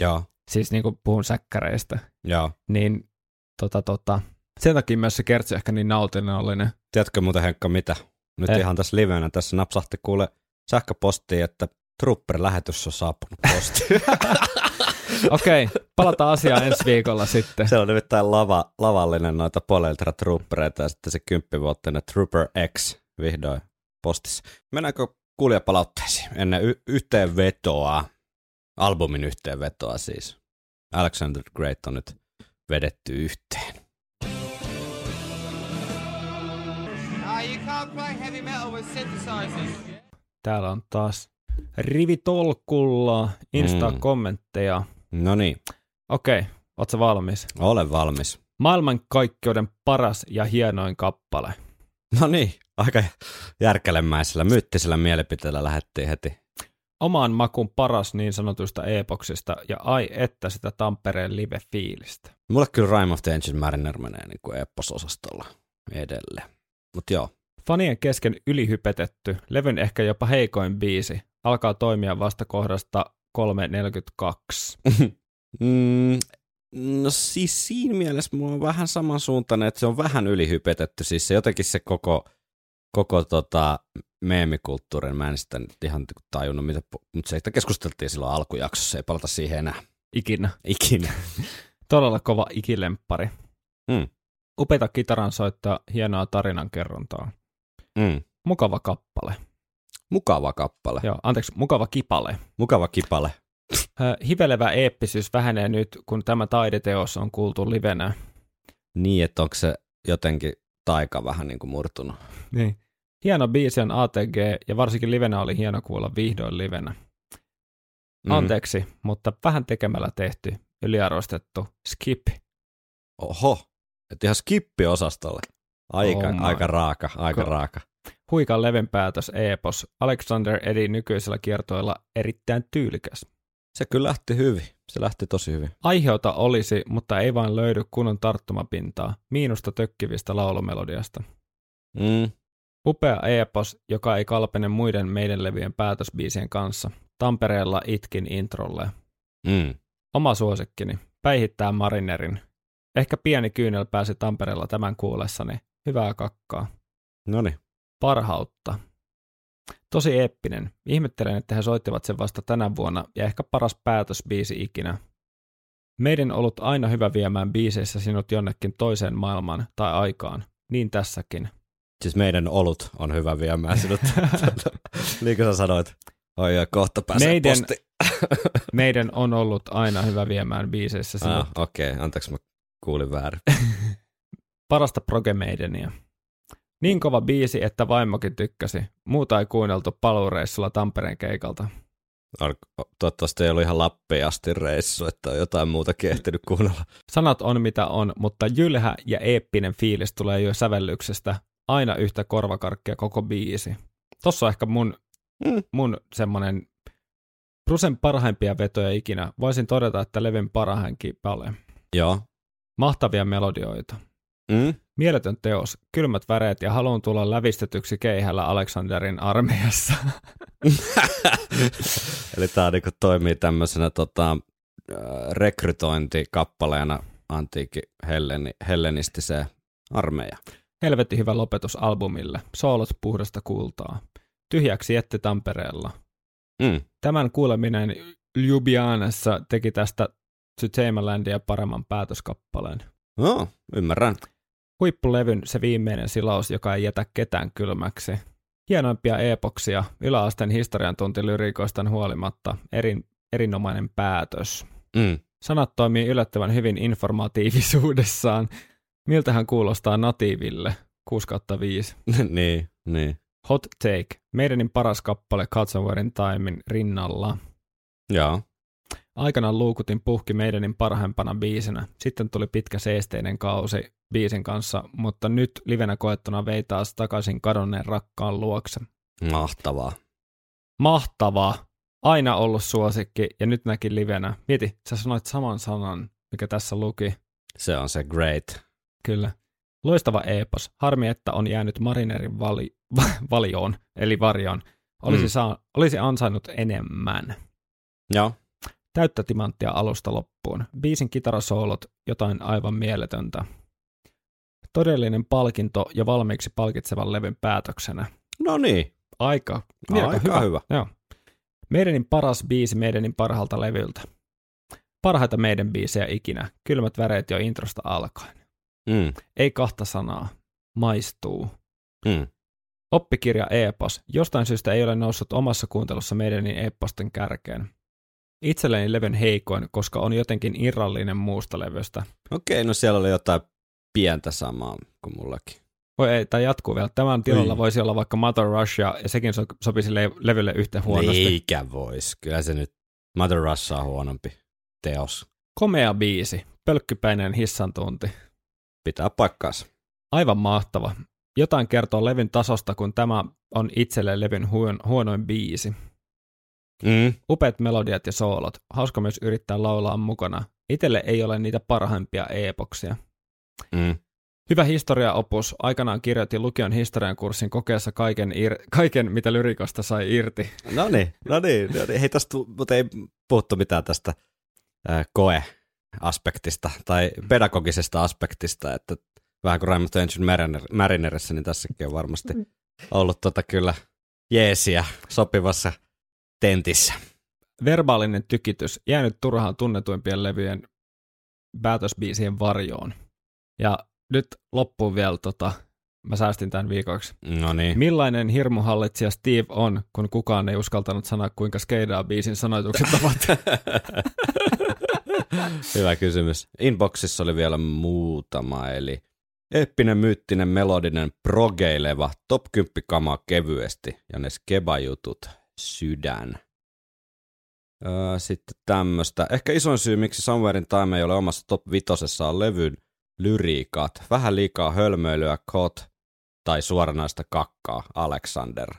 joo. Siis niin kuin puhun säkkäreistä. Joo. Niin tota, tota, sen takia myös se kertsi ehkä niin nautinnollinen. Tiedätkö muuten Henkka mitä? Nyt Eh. ihan tässä livenä tässä napsahti kuule sähköpostiin, että Trooper-lähetys on saapunut postiin. [LAUGHS] Okei, palataan asiaan ensi viikolla sitten. se on nimittäin lava, lavallinen noita Poleltra Troopereita ja sitten se kymppivuottinen Trooper X vihdoin postissa. Mennäänkö kuulijapalautteisiin ennen y- yhteenvetoa, albumin yhteenvetoa siis. Alexander Great on nyt vedetty yhteen. Ah. Täällä on taas rivitolkulla Insta-kommentteja. No niin, Okei, ootko valmis? ole valmis. Maailmankaikkeuden paras ja hienoin kappale. No niin, aika järkelemäisellä, myyttisellä mielipiteellä lähdettiin heti. Omaan makun paras niin sanotusta epoksista ja ai että sitä Tampereen live-fiilistä. Mulle kyllä Rime of the Ancient Mariner menee niin kuin eppososastolla edelleen. Mutta joo, Fanien kesken ylihypetetty, levyn ehkä jopa heikoin biisi, alkaa toimia vasta kohdasta 3.42. [LAUGHS] Mm, no siis siinä mielessä mulla on vähän samansuuntainen, että se on vähän ylihypetetty. Siis se jotenkin se koko, koko tota, meemikulttuurin, mä en sitä nyt ihan tajunnut, mitä, mutta se, että keskusteltiin silloin alkujaksossa, ei palata siihen enää Ikinä. ikinä. [LAUGHS] Todella kova ikilemppari. Mm. Upeita kitaran soittaa, hienoa tarinankerrontaa. Mm. Mukava kappale. Mukava kappale. Joo, anteeksi, mukava kipale. Mukava kipale. Hivelevä eeppisyys vähenee nyt, kun tämä taideteos on kuultu livenä. Niin, että onko se jotenkin taika vähän niin kuin murtunut. Niin. Hieno biisi on ATG, ja varsinkin livenä oli hieno kuulla vihdoin livenä. Mm. Anteeksi, mutta vähän tekemällä tehty, yliarvostettu skip. Oho, että ihan skippi-osastolle. Aika, Oh my aika raaka, aika God. raaka. Huikan levin päätös Epos. Alexander Edin nykyisellä kiertoilla erittäin tyylikäs. Se kyllä lähti hyvin. Se lähti tosi hyvin. Aiheota olisi, mutta ei vain löydy kunnon tarttumapintaa, miinusta tökkivistä laulumelodiasta. Mm. Upea epos, joka ei kalpene muiden meidän levyjen päätösbiisien kanssa. Tampereella itkin introlle. Mm. Oma suosikkini, päihittää Marinerin. Ehkä pieni kyynel pääsi Tampereella tämän kuullessani. Hyvää kakkaa. Noniin. Parhautta. Tosi eeppinen. Ihmettelen, että he soittivat sen vasta tänä vuonna ja ehkä paras päätösbiisi ikinä. Meidän ollut aina hyvä viemään biiseissä sinut jonnekin toiseen maailmaan tai aikaan. Niin tässäkin. Siis meidän olut on hyvä viemään sinut. [LAUGHS] [LAUGHS] niin kuin sä sanoit. Oi, ja kohta pääsee Meidän- posti. [LAUGHS] Meidän on ollut aina hyvä viemään biiseissä sinut Ah, Okei, okay. anteeksi mä kuulin väärin. parasta progemeidenia. Niin kova biisi, että vaimokin tykkäsi. Muuta ei kuunneltu paluureissulla Tampereen keikalta. Ar- Toivottavasti ei ollut ihan Lappiin asti reissu, että on jotain muutakin ehtinyt kuunnella. Sanat on mitä on, mutta jylhä ja eeppinen fiilis tulee jo sävellyksestä. Aina yhtä korvakarkkia koko biisi. Tossa on ehkä mun, Mm. mun semmonen Brusen parhaimpia vetoja ikinä. Voisin todeta, että levin parhainkin pale. Joo. Mahtavia melodioita. Mm? Mieletön teos, kylmät väreet ja haluan tulla lävistetyksi keihällä Aleksanderin armeijassa. [LAUGHS] Eli tämä niinku toimii tämmöisenä tota, rekrytointikappaleena antiikin helleni, hellenistiseen armeijaan. Helvetti hyvä lopetus albumille. Soolot puhdasta kultaa. Tyhjäksi jätti Tampereella. Mm. Tämän kuuleminen Ljubljanassa teki tästä Syteemalandia paremman päätöskappaleen. No, ymmärrän. Huippulevyn se viimeinen silaus, joka ei jätä ketään kylmäksi. Hienoimpia epoksia, yläasteen historian tunti lyriikoistaan huolimatta, erin, erinomainen päätös. Mm. Sanat toimii yllättävän hyvin informatiivisuudessaan. Miltähän kuulostaa natiiville? 6 5. [LAUGHS] niin, niin. Hot Take, meidänin paras kappale Wearing Timein rinnalla. Joo. Aikanaan luukutin puhki meidänin parhaimpana biisinä. Sitten tuli pitkä seesteinen kausi biisin kanssa, mutta nyt livenä koettuna vei taas takaisin kadonneen rakkaan luokse. Mahtavaa. Mahtavaa! Aina ollut suosikki ja nyt näki livenä. Mieti, sä sanoit saman sanan, mikä tässä luki. Se on se great. Kyllä. Loistava epos. Harmi, että on jäänyt Marinerin vali, [LAUGHS] valioon, eli varjoon. Olisi, Mm. saa, olisi ansainnut enemmän. Joo. Täyttä timanttia alusta loppuun. Biisin kitarasoolot, jotain aivan mieletöntä. Todellinen palkinto ja valmiiksi palkitsevan levyn päätöksenä. No niin. Aika, Aika hyvä. hyvä. Joo. Meidänin paras biisi meidänin parhaalta levyltä. Parhaita meidän biisejä ikinä. Kylmät väreet jo introsta alkaen. Mm. Ei kahta sanaa. Maistuu. Mm. Oppikirja Epos. Jostain syystä ei ole noussut omassa kuuntelussa meidänin eposten kärkeen. Itselleni levyn heikoin, koska on jotenkin irrallinen muusta levystä. Okei, no siellä oli jotain pientä samaa kuin mullakin. Oi ei, tämä jatkuu vielä. Tämän tilalla Ei. voisi olla vaikka Mother Russia, ja sekin so- sopisi le- levylle yhtä huonosti. Eikä vois. Kyllä se nyt Mother Russia on huonompi teos. Komea biisi. Pölkkypäinen hissan tunti. pitää paikkaansa. Aivan mahtava. Jotain kertoo levyn tasosta, kun tämä on itselle levyn huon, huonoin biisi. Mm. Upeat melodiat ja soolot. Hauska myös yrittää laulaa mukana. Itelle ei ole niitä parhaimpia epoksia. Mm. Hyvä historiaopus. Aikanaan kirjoitin lukion historian kurssin kokeessa kaiken, ir- kaiken mitä lyrikosta sai irti. No niin, no niin, no niin. Hei, tästä, mutta ei puhuttu mitään tästä äh, koe-aspektista tai pedagogisesta aspektista, että vähän kuin Raymond Engine Mariner, Marinerissä, niin tässäkin on varmasti ollut tota kyllä jeesiä sopivassa tentissä. Verbaalinen tykitys. Jäänyt turhaan tunnetuimpien levyjen päätösbiisien varjoon. Ja nyt loppuun vielä, tota, mä säästin tämän viikoksi. No niin. Millainen hirmuhallitsija Steve on, kun kukaan ei uskaltanut sanoa, kuinka skeidaa biisin sanoitukset ovat? [LAUGHS] Hyvä kysymys. Inboxissa oli vielä muutama, eli eeppinen, myyttinen, melodinen, progeileva, top 10 kamaa kevyesti ja ne skeba-jutut, sydän. Öö, sitten tämmöstä. Ehkä isoin syy, miksi Somewhere in Time ei ole omassa top vitosessa on levyn lyriikat. Vähän liikaa hölmöilyä, kot tai suoranaista kakkaa, Alexander.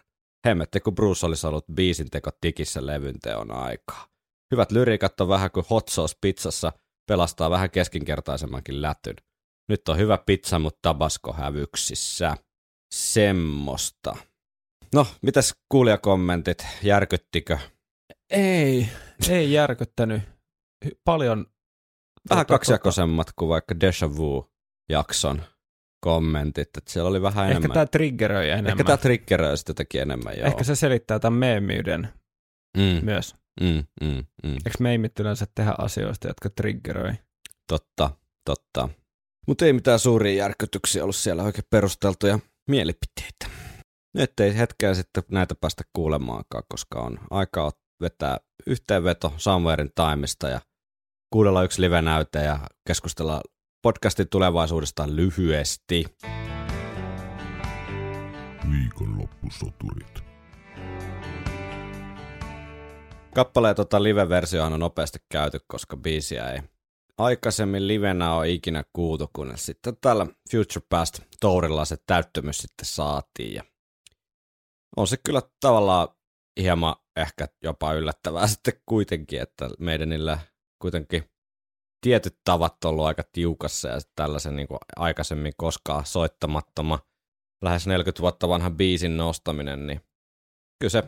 Hemmetti, kun Bruce olisi ollut biisin teko tikissä levyn teon aikaa. Hyvät lyriikat on vähän kuin hot sauce pizzassa, pelastaa vähän keskinkertaisemmankin lätyn. Nyt on hyvä pizza, mutta tabasko hävyksissä. Semmosta. No, mitäs kuulijakommentit? Järkyttikö? ei, ei järkyttänyt. Paljon Vähän tota, kaksijakoisemmat kuin vaikka Deja Vu-jakson kommentit. Että siellä oli vähän Ehkä enemmän. tämä triggeröi enemmän. Ehkä tämä triggeröi sitten jotenkin enemmän, joo. Ehkä se selittää tämän meemiyden mm, myös. mm, mm, mm. Eikö meemit yleensä tehdä asioista, jotka triggeröi? Totta, totta. Mutta ei mitään suuria järkytyksiä ollut siellä oikein perusteltuja mielipiteitä. Nyt ei hetkeä sitten näitä päästä kuulemaankaan, koska on aikaa vetää yhteenveto Somewhere in Timeista ja kuudella yksi live-näyte ja keskustella podcastin tulevaisuudesta lyhyesti. Viikonloppusoturit. Kappaleen tota live-versiohan on nopeasti käyty, koska biisiä ei aikaisemmin livenä ole ikinä kuultu, kunnes sitten tällä Future Past tourilla se täyttymys sitten saatiin. Ja on se kyllä tavallaan hieman ehkä jopa yllättävää [LAUGHS] sitten kuitenkin, että meidän niillä kuitenkin tietyt tavat ollut aika tiukassa ja tällaisen niin aikaisemmin koskaan soittamattoma lähes 40 vuotta vanha biisin nostaminen, niin kyllä se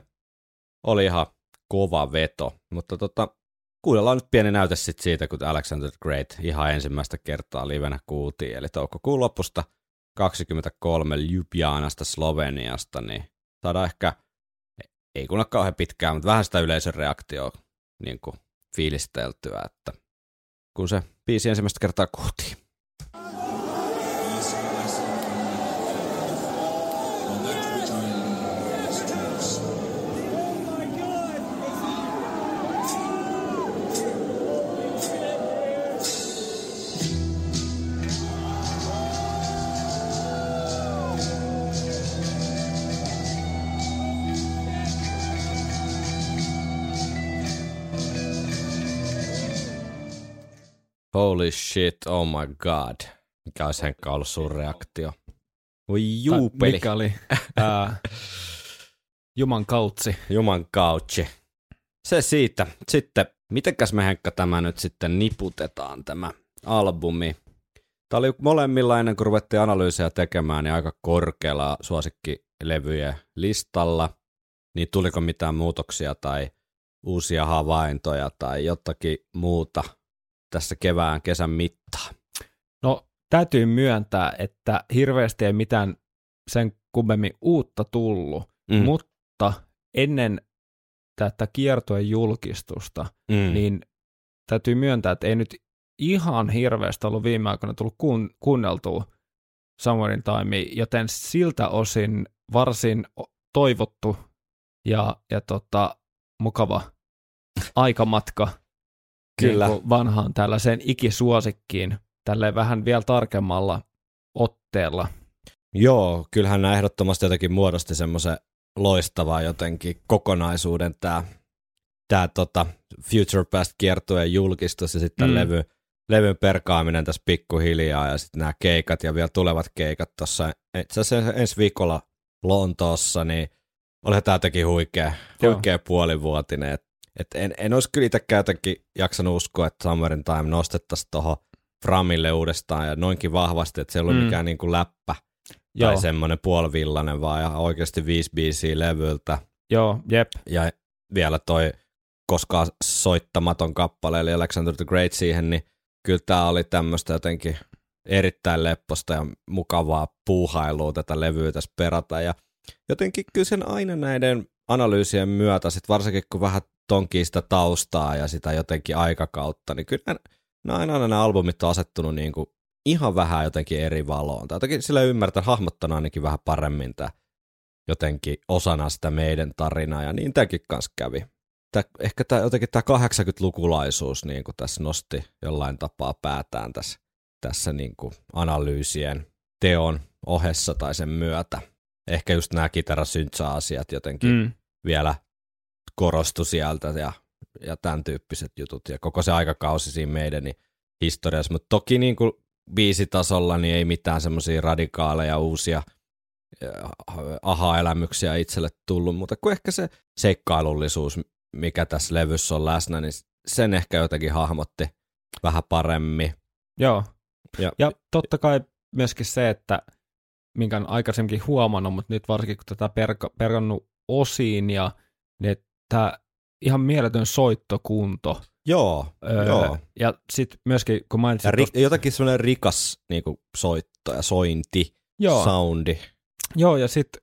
oli ihan kova veto. Mutta tota, kuunnellaan nyt pieni näyte sit siitä, kun Alexander the Great ihan ensimmäistä kertaa livenä kuultiin, eli toukokuun lopusta 23 Ljubljanasta Sloveniasta, niin saadaan ehkä, ei kun kauhean pitkään, mutta vähän sitä yleisön reaktioa niin kuin fiilisteltyä, että kun se biisi ensimmäistä kertaa kuultiin. Holy shit, oh my god. Mikä olisi Henkka ollut sun reaktio? Voi juupeli. Mikä oli [LAUGHS] ää, Juman kautsi. Juman kautsi. Se siitä. Sitten, mitenkäs me Henkka tämä nyt sitten niputetaan tämä albumi? Tämä oli molemmilla ennen kuin ruvettiin analyysejä tekemään, niin aika korkealla suosikkilevyjen listalla. Niin tuliko mitään muutoksia tai uusia havaintoja tai jotakin muuta tässä kevään, kesän mittaan? No, täytyy myöntää, että hirveästi ei mitään sen kummemmin uutta tullut, Mm, mutta ennen tätä kiertojen julkistusta, mm, niin täytyy myöntää, että ei nyt ihan hirveästi ollut viime aikoina tullut kuun, kuunneltua in Time, joten siltä osin varsin toivottu ja, ja tota, mukava [LAUGHS] aikamatka Kyllä. Niin vanhaan tällaiseen ikisuosikkiin, tälleen vähän vielä tarkemmalla otteella. Joo, kyllähän nämä ehdottomasti jotenkin muodosti semmoisen loistavaa jotenkin kokonaisuuden tämä tää tota Future Past kiertueen julkistus ja sitten Mm. levy levyn perkaaminen tässä pikkuhiljaa ja sitten nämä keikat ja vielä tulevat keikat tuossa itse asiassa ensi viikolla Lontoossa, niin olihan tämä jotenkin huikea, huikea puolivuotinen. Et en, en olisi kyllä itsekään jotenkin jaksanut uskoa, että Summer in Time nostettaisiin tuohon Framille uudestaan ja noinkin vahvasti, että se ei ollut Mm. mikään niin kuin läppä Joo, tai semmoinen puolivillainen, vaan ihan oikeasti viisi biisiä levyltä. joo, jep. Ja vielä toi koskaan soittamaton kappale, eli Alexander the Great siihen, niin kyllä tämä oli tämmöistä jotenkin erittäin lepposta ja mukavaa puuhailua tätä levyä tässä perata. Ja jotenkin kyllä sen aina näiden analyysien myötä, sit varsinkin kun vähän tonkii sitä taustaa ja sitä jotenkin aikakautta, niin kyllä nämä, aina nämä albumit on asettunut niin kuin ihan vähän jotenkin eri valoon. Tai jotenkin sillä ymmärtää hahmottanut ainakin vähän paremmin tämä jotenkin osana sitä meidän tarinaa, ja niin tämäkin kanssa kävi. Tää, ehkä tämä, jotenkin tämä 80-lukulaisuus niin kuin tässä nosti jollain tapaa päätään tässä, tässä niin kuin analyysien teon ohessa tai sen myötä. Ehkä just nämä kitarasyntsa-asiat jotenkin mm. Mm. vielä korostu sieltä ja, ja tämän tyyppiset jutut ja koko se aikakausi siinä meidän niin historiassa, mutta toki niin kuin biisitasolla niin ei mitään semmoisia radikaaleja uusia aha-elämyksiä itselle tullut, mutta kun ehkä se seikkailullisuus, mikä tässä levyssä on läsnä, niin sen ehkä jotenkin hahmotti vähän paremmin. Joo. Ja- Ja, totta kai myöskin se, että minkä on aikaisemminkin huomannut, mutta nyt varsinkin kun tätä perka, perkannut osiin ja niin tämä ihan mieletön soittokunto. Joo, Öö, joo. Ja sitten myöskin, kun mainitsin Ja ri, tosta- jotakin semmoinen rikas niin kuin soitto ja sointi, joo, soundi. joo, ja sitten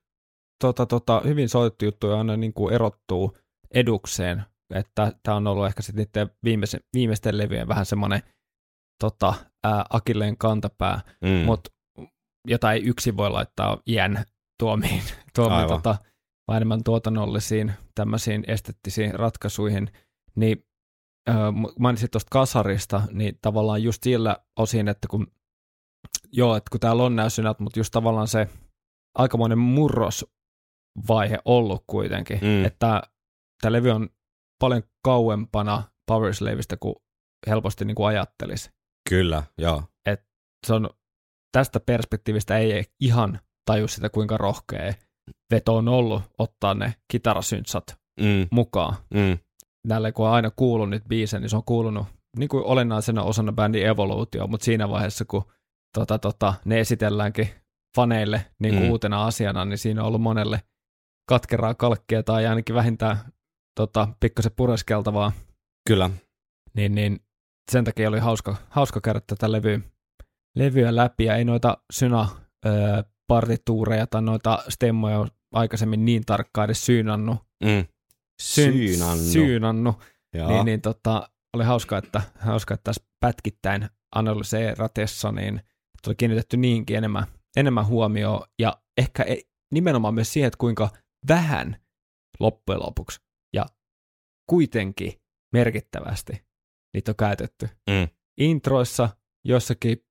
tota, tota, hyvin soitettu juttu aina niin kuin erottuu edukseen, että tämä on ollut ehkä sitten niiden viimeisen, viimeisten levyjen vähän semmoinen tota, ää, akilleen kantapää, Mm. mutta jota ei yksin voi laittaa iän tuomiin, tuomiin tota, vaan enemmän tuotannollisiin tämmöisiin esteettisiin ratkaisuihin, niin äh, mainitsit tuosta kasarista, niin tavallaan just sillä osin, että kun joo, että kun täällä on nämä synät, mutta just tavallaan se aikamoinen murrosvaihe ollut kuitenkin, Mm. että tämä levy on paljon kauempana Power Slaveista kuin helposti niin kuin ajattelisi Kyllä, joo. se on tästä perspektiivistä ei ihan taju sitä, kuinka rohkea veto on ollut ottaa ne kitarasyntsat Mm, mukaan. mm, Näille kun on aina kuullut niitä biisejä, niin se on kuulunut niin kuin olennaisena osana bändin evoluutio, mutta siinä vaiheessa, kun tota, tota, ne esitelläänkin faneille niin kuin Mm. uutena asiana, niin siinä on ollut monelle katkeraa kalkkia tai ainakin vähintään tota, pikkasen pureskeltavaa kyllä. niin, niin sen takia oli hauska, hauska käydä tätä levyä, levyä läpi, ja ei noita syna partituureja tai noita stemmoja aikaisemmin niin tarkkaan edes syynannut. Mm. Syn- Syynannu. Syynannut. Niin, niin tota, oli hauska, että, hauska, että tässä pätkittäin analyseeratessa niin tuli kiinnitetty niinkin enemmän, enemmän huomioon, ja ehkä nimenomaan myös siihen, että kuinka vähän loppujen lopuksi, ja kuitenkin merkittävästi niitä on käytetty. Mm. Introissa jossakin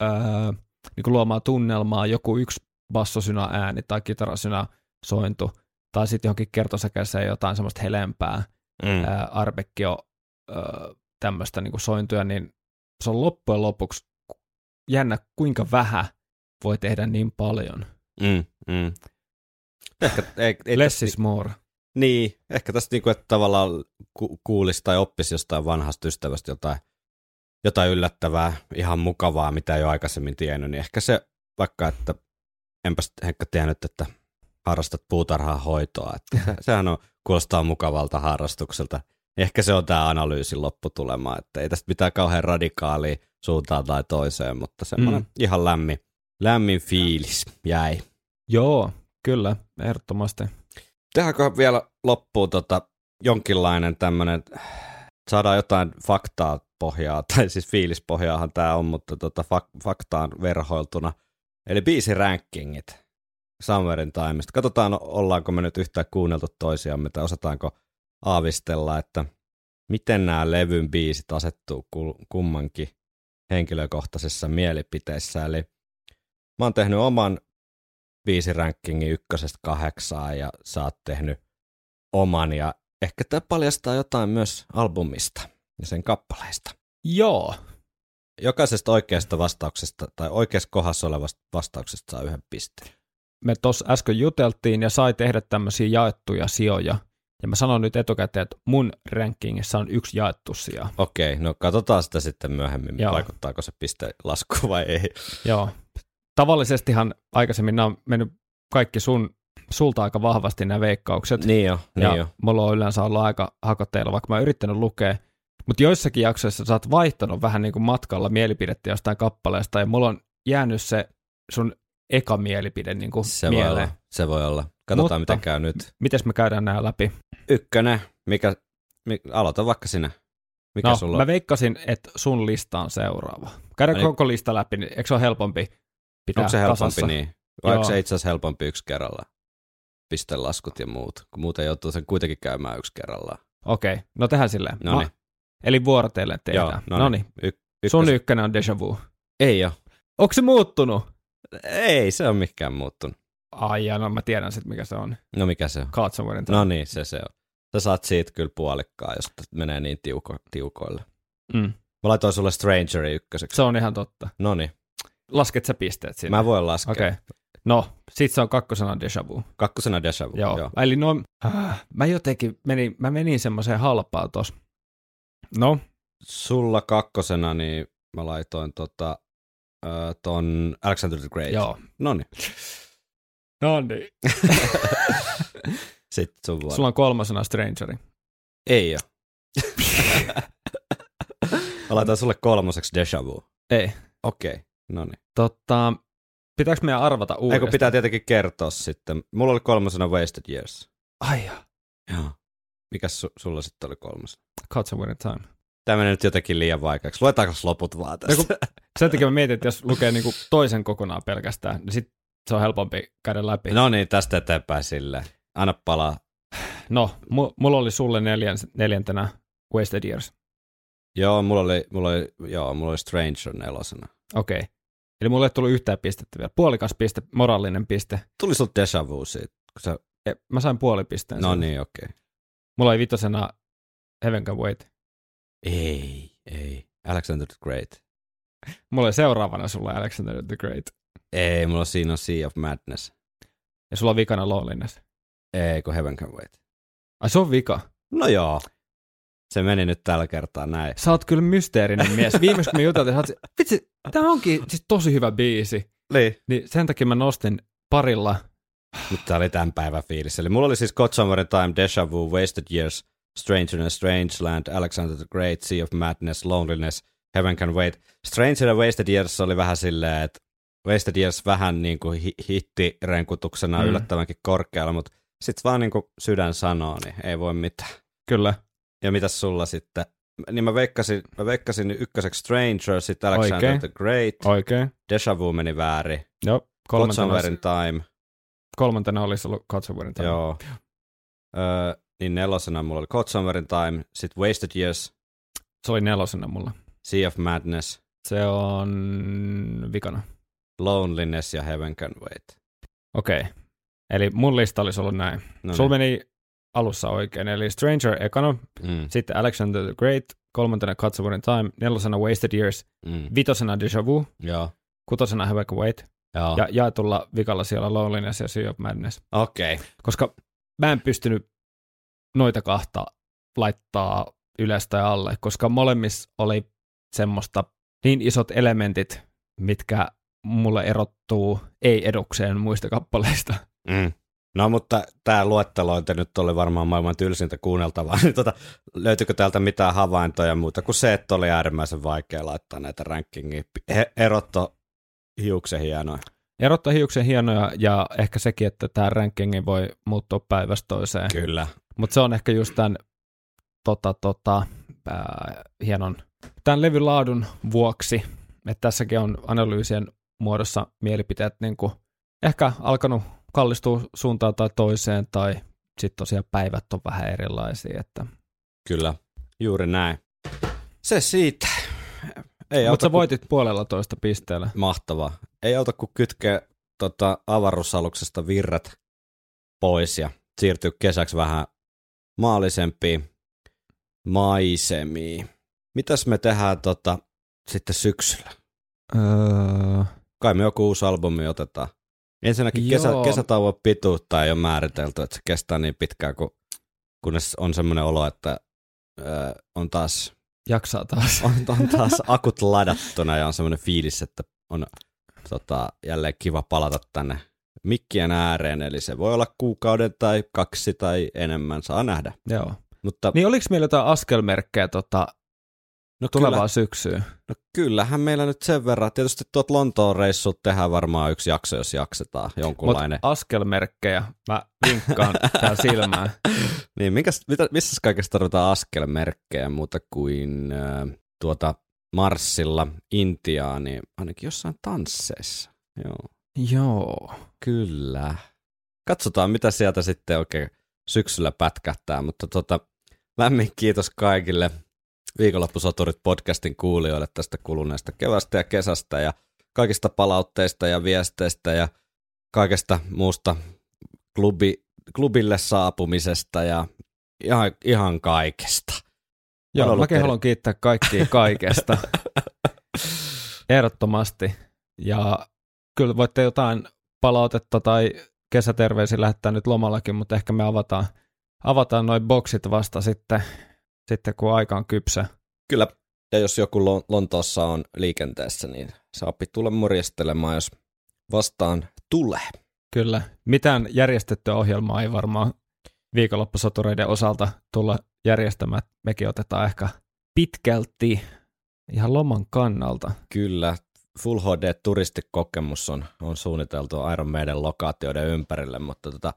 ää, niin luomaan tunnelmaa joku yksi bassosynä ääni tai kitarasynä sointu, tai sitten johonkin kertosäkeeseen jotain semmoista helempää, Mm. ää, arbekkio tämmöistä niin sointuja, niin se on loppujen lopuksi jännä, kuinka vähän voi tehdä niin paljon. Mm. Mm. Ehkä, ei, ei Less tästä- is more. Niin, ehkä tästä niinku, että tavallaan ku- kuulisi tai oppisi jostain vanhasta ystävästä jotain, jotain yllättävää, ihan mukavaa, mitä ei ole aikaisemmin tiennyt, niin ehkä se vaikka, että enpäs Henkka tiennyt, että harrastat puutarhaa hoitoa, että se- [LAUGHS] sehän on, kuulostaa mukavalta harrastukselta. Ehkä se on tämä analyysin lopputulema, että ei tästä mitään kauhean radikaalia suuntaan tai toiseen, mutta semmoinen Mm. ihan lämmin, lämmin fiilis jäi. Joo, kyllä, ehdottomasti. Tehdäänkö vielä loppuun tota, jonkinlainen tämmöinen, saadaan jotain faktaa pohjaa, [LAUGHS] tai siis fiilispohjaahan tämä on, mutta tota, fak- faktaan verhoiltuna. Eli biisi rankingit Summerin Timesta. Katsotaan, ollaanko me nyt yhtään kuunneltu toisiamme, tai osataanko aavistella, että miten nämä levyn biisit asettuu kummankin henkilökohtaisessa mielipiteessä. Eli mä oon tehnyt oman biisirankingin ykkösestä kahdeksaan ja sä oot tehnyt oman ja ehkä tämä paljastaa jotain myös albumista ja sen kappaleista. Joo, jokaisesta oikeasta vastauksesta tai oikeassa kohdassa olevasta vastauksesta saa yhden pisteen. Me tuossa äsken juteltiin ja sai tehdä tämmöisiä jaettuja sijoja. Ja mä sanon nyt etukäteen, että mun rankingissa on yksi jaettu sija. Okei, no katsotaan sitä sitten myöhemmin, Joo. vaikuttaako se piste lasku vai ei. Joo. Tavallisestihan aikaisemmin nämä on mennyt kaikki sun, sulta aika vahvasti nämä veikkaukset. Niin jo, niin ja jo. mulla on yleensä ollut aika hakotteilla, vaikka mä oon yrittänyt lukea. Mutta joissakin jaksoissa sä oot vaihtanut vähän niin kuin matkalla mielipidettä jostain kappaleesta, ja mulla on jäänyt se sun eka mielipide niin kuin Se voi mieleen. olla, se voi olla. Katsotaan, Mutta- miten käy nyt. Mites me käydään nämä läpi? Ykkönen, mikä, mi, aloita vaikka sinä. Mikä no, sulla mä on? veikkasin, että sun lista on seuraava. Käydään niin. koko lista läpi, niin eikö se ole helpompi pitää Onko se helpompi kasassa? niin? Vai onko Joo. se itse asiassa helpompi yksi kerralla? Pistelaskut ja muut, kun muuten joutuu sen kuitenkin käymään yksi kerrallaan. Okei, no tehdään silleen. No niin. Mä- Eli vuorotellen tehdään. Joo, no noniin. niin. Y- Sun ykkös- ykkönen on Deja Vu. Ei ole. Onko se muuttunut? Ei se on mikään muuttunut. Ai ja no mä tiedän sitten mikä se on. No mikä se on? Time. No niin, se se on. Sä saat siitä kyllä puolikkaa, jos menee niin tiuko, tiukoille. Mm. Mä laitoin sulle Strangeri ykköseksi. Se on ihan totta. No niin, Lasket sä pisteet sinne? mä voin laskea. Okei. Okay. No, sit se on kakkosena Deja Vu. Kakkosena Deja Vu. Joo. Joo. Eli no, äh, mä jotenkin menin, mä menin semmoiseen halpaan tos. No, Sulla kakkosena, niin mä laitoin tota, äh, ton Alexander the Great. joo. No niin, No niin. [LAUGHS] sitten sun vuoro. Sulla on kolmasena Strangeri. Ei ole. mä laitan sulle kolmoseksi Deja Vu. Ei. Okei, okay. no niin. Totta, pitääkö meidän arvata Eikö uudestaan? pitää tietenkin kertoa sitten. Mulla oli kolmosena Wasted Years. Ai ja. Joo. Mikäs su- sulla sitten oli kolmas? God Somewhere in Time. Tämä menee nyt jotenkin liian vaikeaksi. Luetaanko loput vaan No kun- Sen takia mä mietin, että jos lukee niinku toisen kokonaan pelkästään, niin sit se on helpompi käydä läpi. No niin, tästä eteenpäin silleen. Anna palaa. no mu- mulla oli sulle neljän, neljäntenä Wasted Years. Joo, mulla oli, mulla oli, joo, mulla oli Stranger nelosena. Okei. Okay. Eli mulle ei tullut yhtään pistettä vielä. Puolikas piste, moraalinen piste. Tuli sulta Deja Vu siitä. Kun sä... E, Mä sain puoli pisteen. No siitä. niin, okei. Okay. Mulla oli vitosena Heaven Can Wait. Ei, ei. Alexander the Great. Mulla oli seuraavana sulla Alexander the Great. Ei, mulla siinä on Sea of Madness. Ja sulla on vikana Loneliness. Ei, kun Heaven Can Wait. Ai se on vika. No joo. Se meni nyt tällä kertaa näin. Sä oot kyllä mysteerinen mies. [LAUGHS] Viimeis kun me juteltiin, sä oot, vitsi, tää onkin siis tosi hyvä biisi. Niin. Niin sen takia mä nostin parilla. Mutta tää oli tämän päivän fiilis. Eli mulla oli siis God in Time, Deja Vu, Wasted Years, Stranger in a Strange Land, Alexander the Great, Sea of Madness, Loneliness, Heaven Can Wait. Stranger and Wasted Years oli vähän silleen, että Wasted Years vähän niin kuin hi- hittirenkutuksena Mm. yllättävänkin korkealla, mutta sitten vaan niin kuin sydän sanoo, niin ei voi mitään. Kyllä. Ja mitäs sulla sitten? Niin mä veikkasin, mä veikkasin ykköseksi Stranger, sitten Alexander Oikein. the Great, Oikein. Deja Vu meni väärin, Joo. Kolmantena, Time, kolmantena olisi ollut God Somewhere in Time. Joo. Öö, niin nelosena mulla oli God Somewhere in Time, sitten Wasted Years, Se oli nelosena mulla. Sea of Madness, Se on vikana. Loneliness ja Heaven Can Wait. Okei. Okay. Eli mun lista olisi ollut näin. No Sulla meni alussa oikein. Eli Stranger ekana, mm, sitten Alexander the Great, kolmantena in Time, nelosena Wasted Years, mm, vitosena Deja Vu, joo. kutosena Heaven Can Wait, Joo. ja jaetulla vikalla siellä Loneliness ja Sea of Madness. Okei. Okay. Koska mä en pystynyt noita kahta laittaa ylös tai alle, koska molemmissa oli semmoista niin isot elementit, mitkä mulle erottuu ei-edukseen muista kappaleista. Mm. No mutta tämä luettelointi nyt oli varmaan maailman tylsintä kuunneltavaa. [LAUGHS] Niin tota, löytyykö täältä mitään havaintoja muuta kuin se, että oli äärimmäisen vaikea laittaa näitä rankingia. He- erotto hiuksen hienoja. Erottaa hiuksen hienoja ja ehkä sekin, että tämä rankingi voi muuttua päivästä toiseen. Kyllä. Mutta se on ehkä just tämän tota, tota, ää, hienon tämän levyn laadun vuoksi, että tässäkin on analyysien muodossa mielipiteet niin kuin ehkä alkanut kallistua suuntaan tai toiseen, tai sitten tosiaan päivät on vähän erilaisia. Että. Kyllä. Juuri näin. Se siitä. Ei Mutta sä voitit puolella toista pisteellä. Mahtavaa. Ei auta kuin kytkeä tota, avaruusaluksesta virrat pois ja siirtyä kesäksi vähän maallisempiin maisemiin. Mitäs me tehdään tota, sitten syksyllä? Öö, Kai me joku uusi albumi otetaan. Ensinnäkin kesä, kesätauon pituutta ei ole määritelty, että se kestää niin pitkään, kun, kunnes on semmoinen olo, että ö, on taas jaksaa taas. on, on [LAUGHS] taas akut ladattuna ja on semmoinen fiilis, että on tota, jälleen kiva palata tänne mikkien ääreen, eli se voi olla kuukauden tai kaksi tai enemmän, saa nähdä. Joo. Mutta Niin oliko meillä jotain askelmerkkejä tota, no, tulevaa kyllä, syksyyn? no kyllähän meillä nyt sen verran, tietysti tuot Lontoon reissut tehdään varmaan yksi jakso, jos jaksetaan, jonkunlainen. Mutta askelmerkkejä mä vinkkaan [LAUGHS] tää silmään. Niin, minkäs, mitä, missä kaikessa tarvitaan askelmerkkejä muuta kuin äh, tuota Marsilla, Intiaa, niin ainakin jossain tansseissa. Joo. Joo. Kyllä. Katsotaan, mitä sieltä sitten oikein syksyllä pätkähtää, mutta tota, lämmin kiitos kaikille viikonloppusoturit podcastin kuulijoille tästä kuluneesta kevästä ja kesästä ja kaikista palautteista ja viesteistä ja kaikesta muusta klubi, klubille saapumisesta ja ihan, ihan kaikesta. Joo, mäkin eri- haluan kiittää kaikkia kaikesta. [LAUGHS] Ehdottomasti. Ja kyllä voitte jotain palautetta tai kesäterveisiä lähettää nyt lomallakin, mutta ehkä me avataan, avataan noin boksit vasta sitten, sitten kun aika on kypsä. Kyllä, ja jos joku Lon- Lontoossa on liikenteessä, niin saapi tulla morjestelemaan, jos vastaan tulee. Kyllä. Mitään järjestettyä ohjelmaa ei varmaan viikonloppusotureiden osalta tulla järjestämään. Mekin otetaan ehkä pitkälti ihan loman kannalta. Kyllä, Full HD-turistikokemus on, on suunniteltu Iron Maiden lokaatioiden ympärille, mutta tota,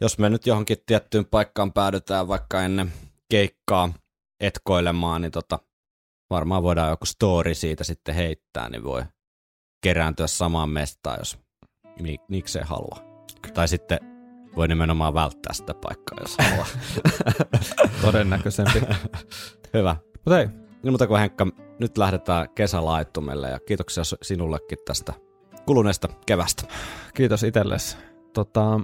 jos me nyt johonkin tiettyyn paikkaan päädytään vaikka ennen keikkaa etkoilemaan, niin tota, varmaan voidaan joku story siitä sitten heittää, niin voi kerääntyä samaan mestaan, jos mi- miksei halua. Tai sitten voi nimenomaan välttää sitä paikkaa, jos haluaa. [LAUGHS] Todennäköisempi. [LAUGHS] Hyvä. Mutta hei, Niin muuta kuin Henkka, nyt lähdetään kesälaittumelle ja kiitoksia sinullekin tästä kuluneesta kevästä. kiitos itsellesi. Tota,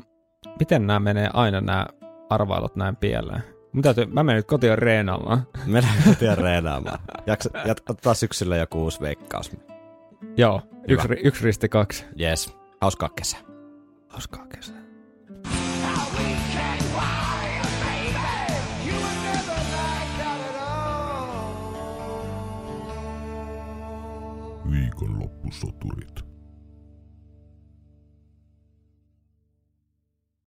miten nämä menee aina nämä arvailut näin pieleen? Mun täytyy, mä menen nyt kotiin reenaamaan. [LAUGHS] Mennään kotiin reenaamaan. Jaksa, jat, otetaan syksyllä joku uusi veikkaus. Joo, yksi, yksi risti kaksi. Yes. Hauskaa kesää. Hauskaa kesää. Viikonloppusoturit.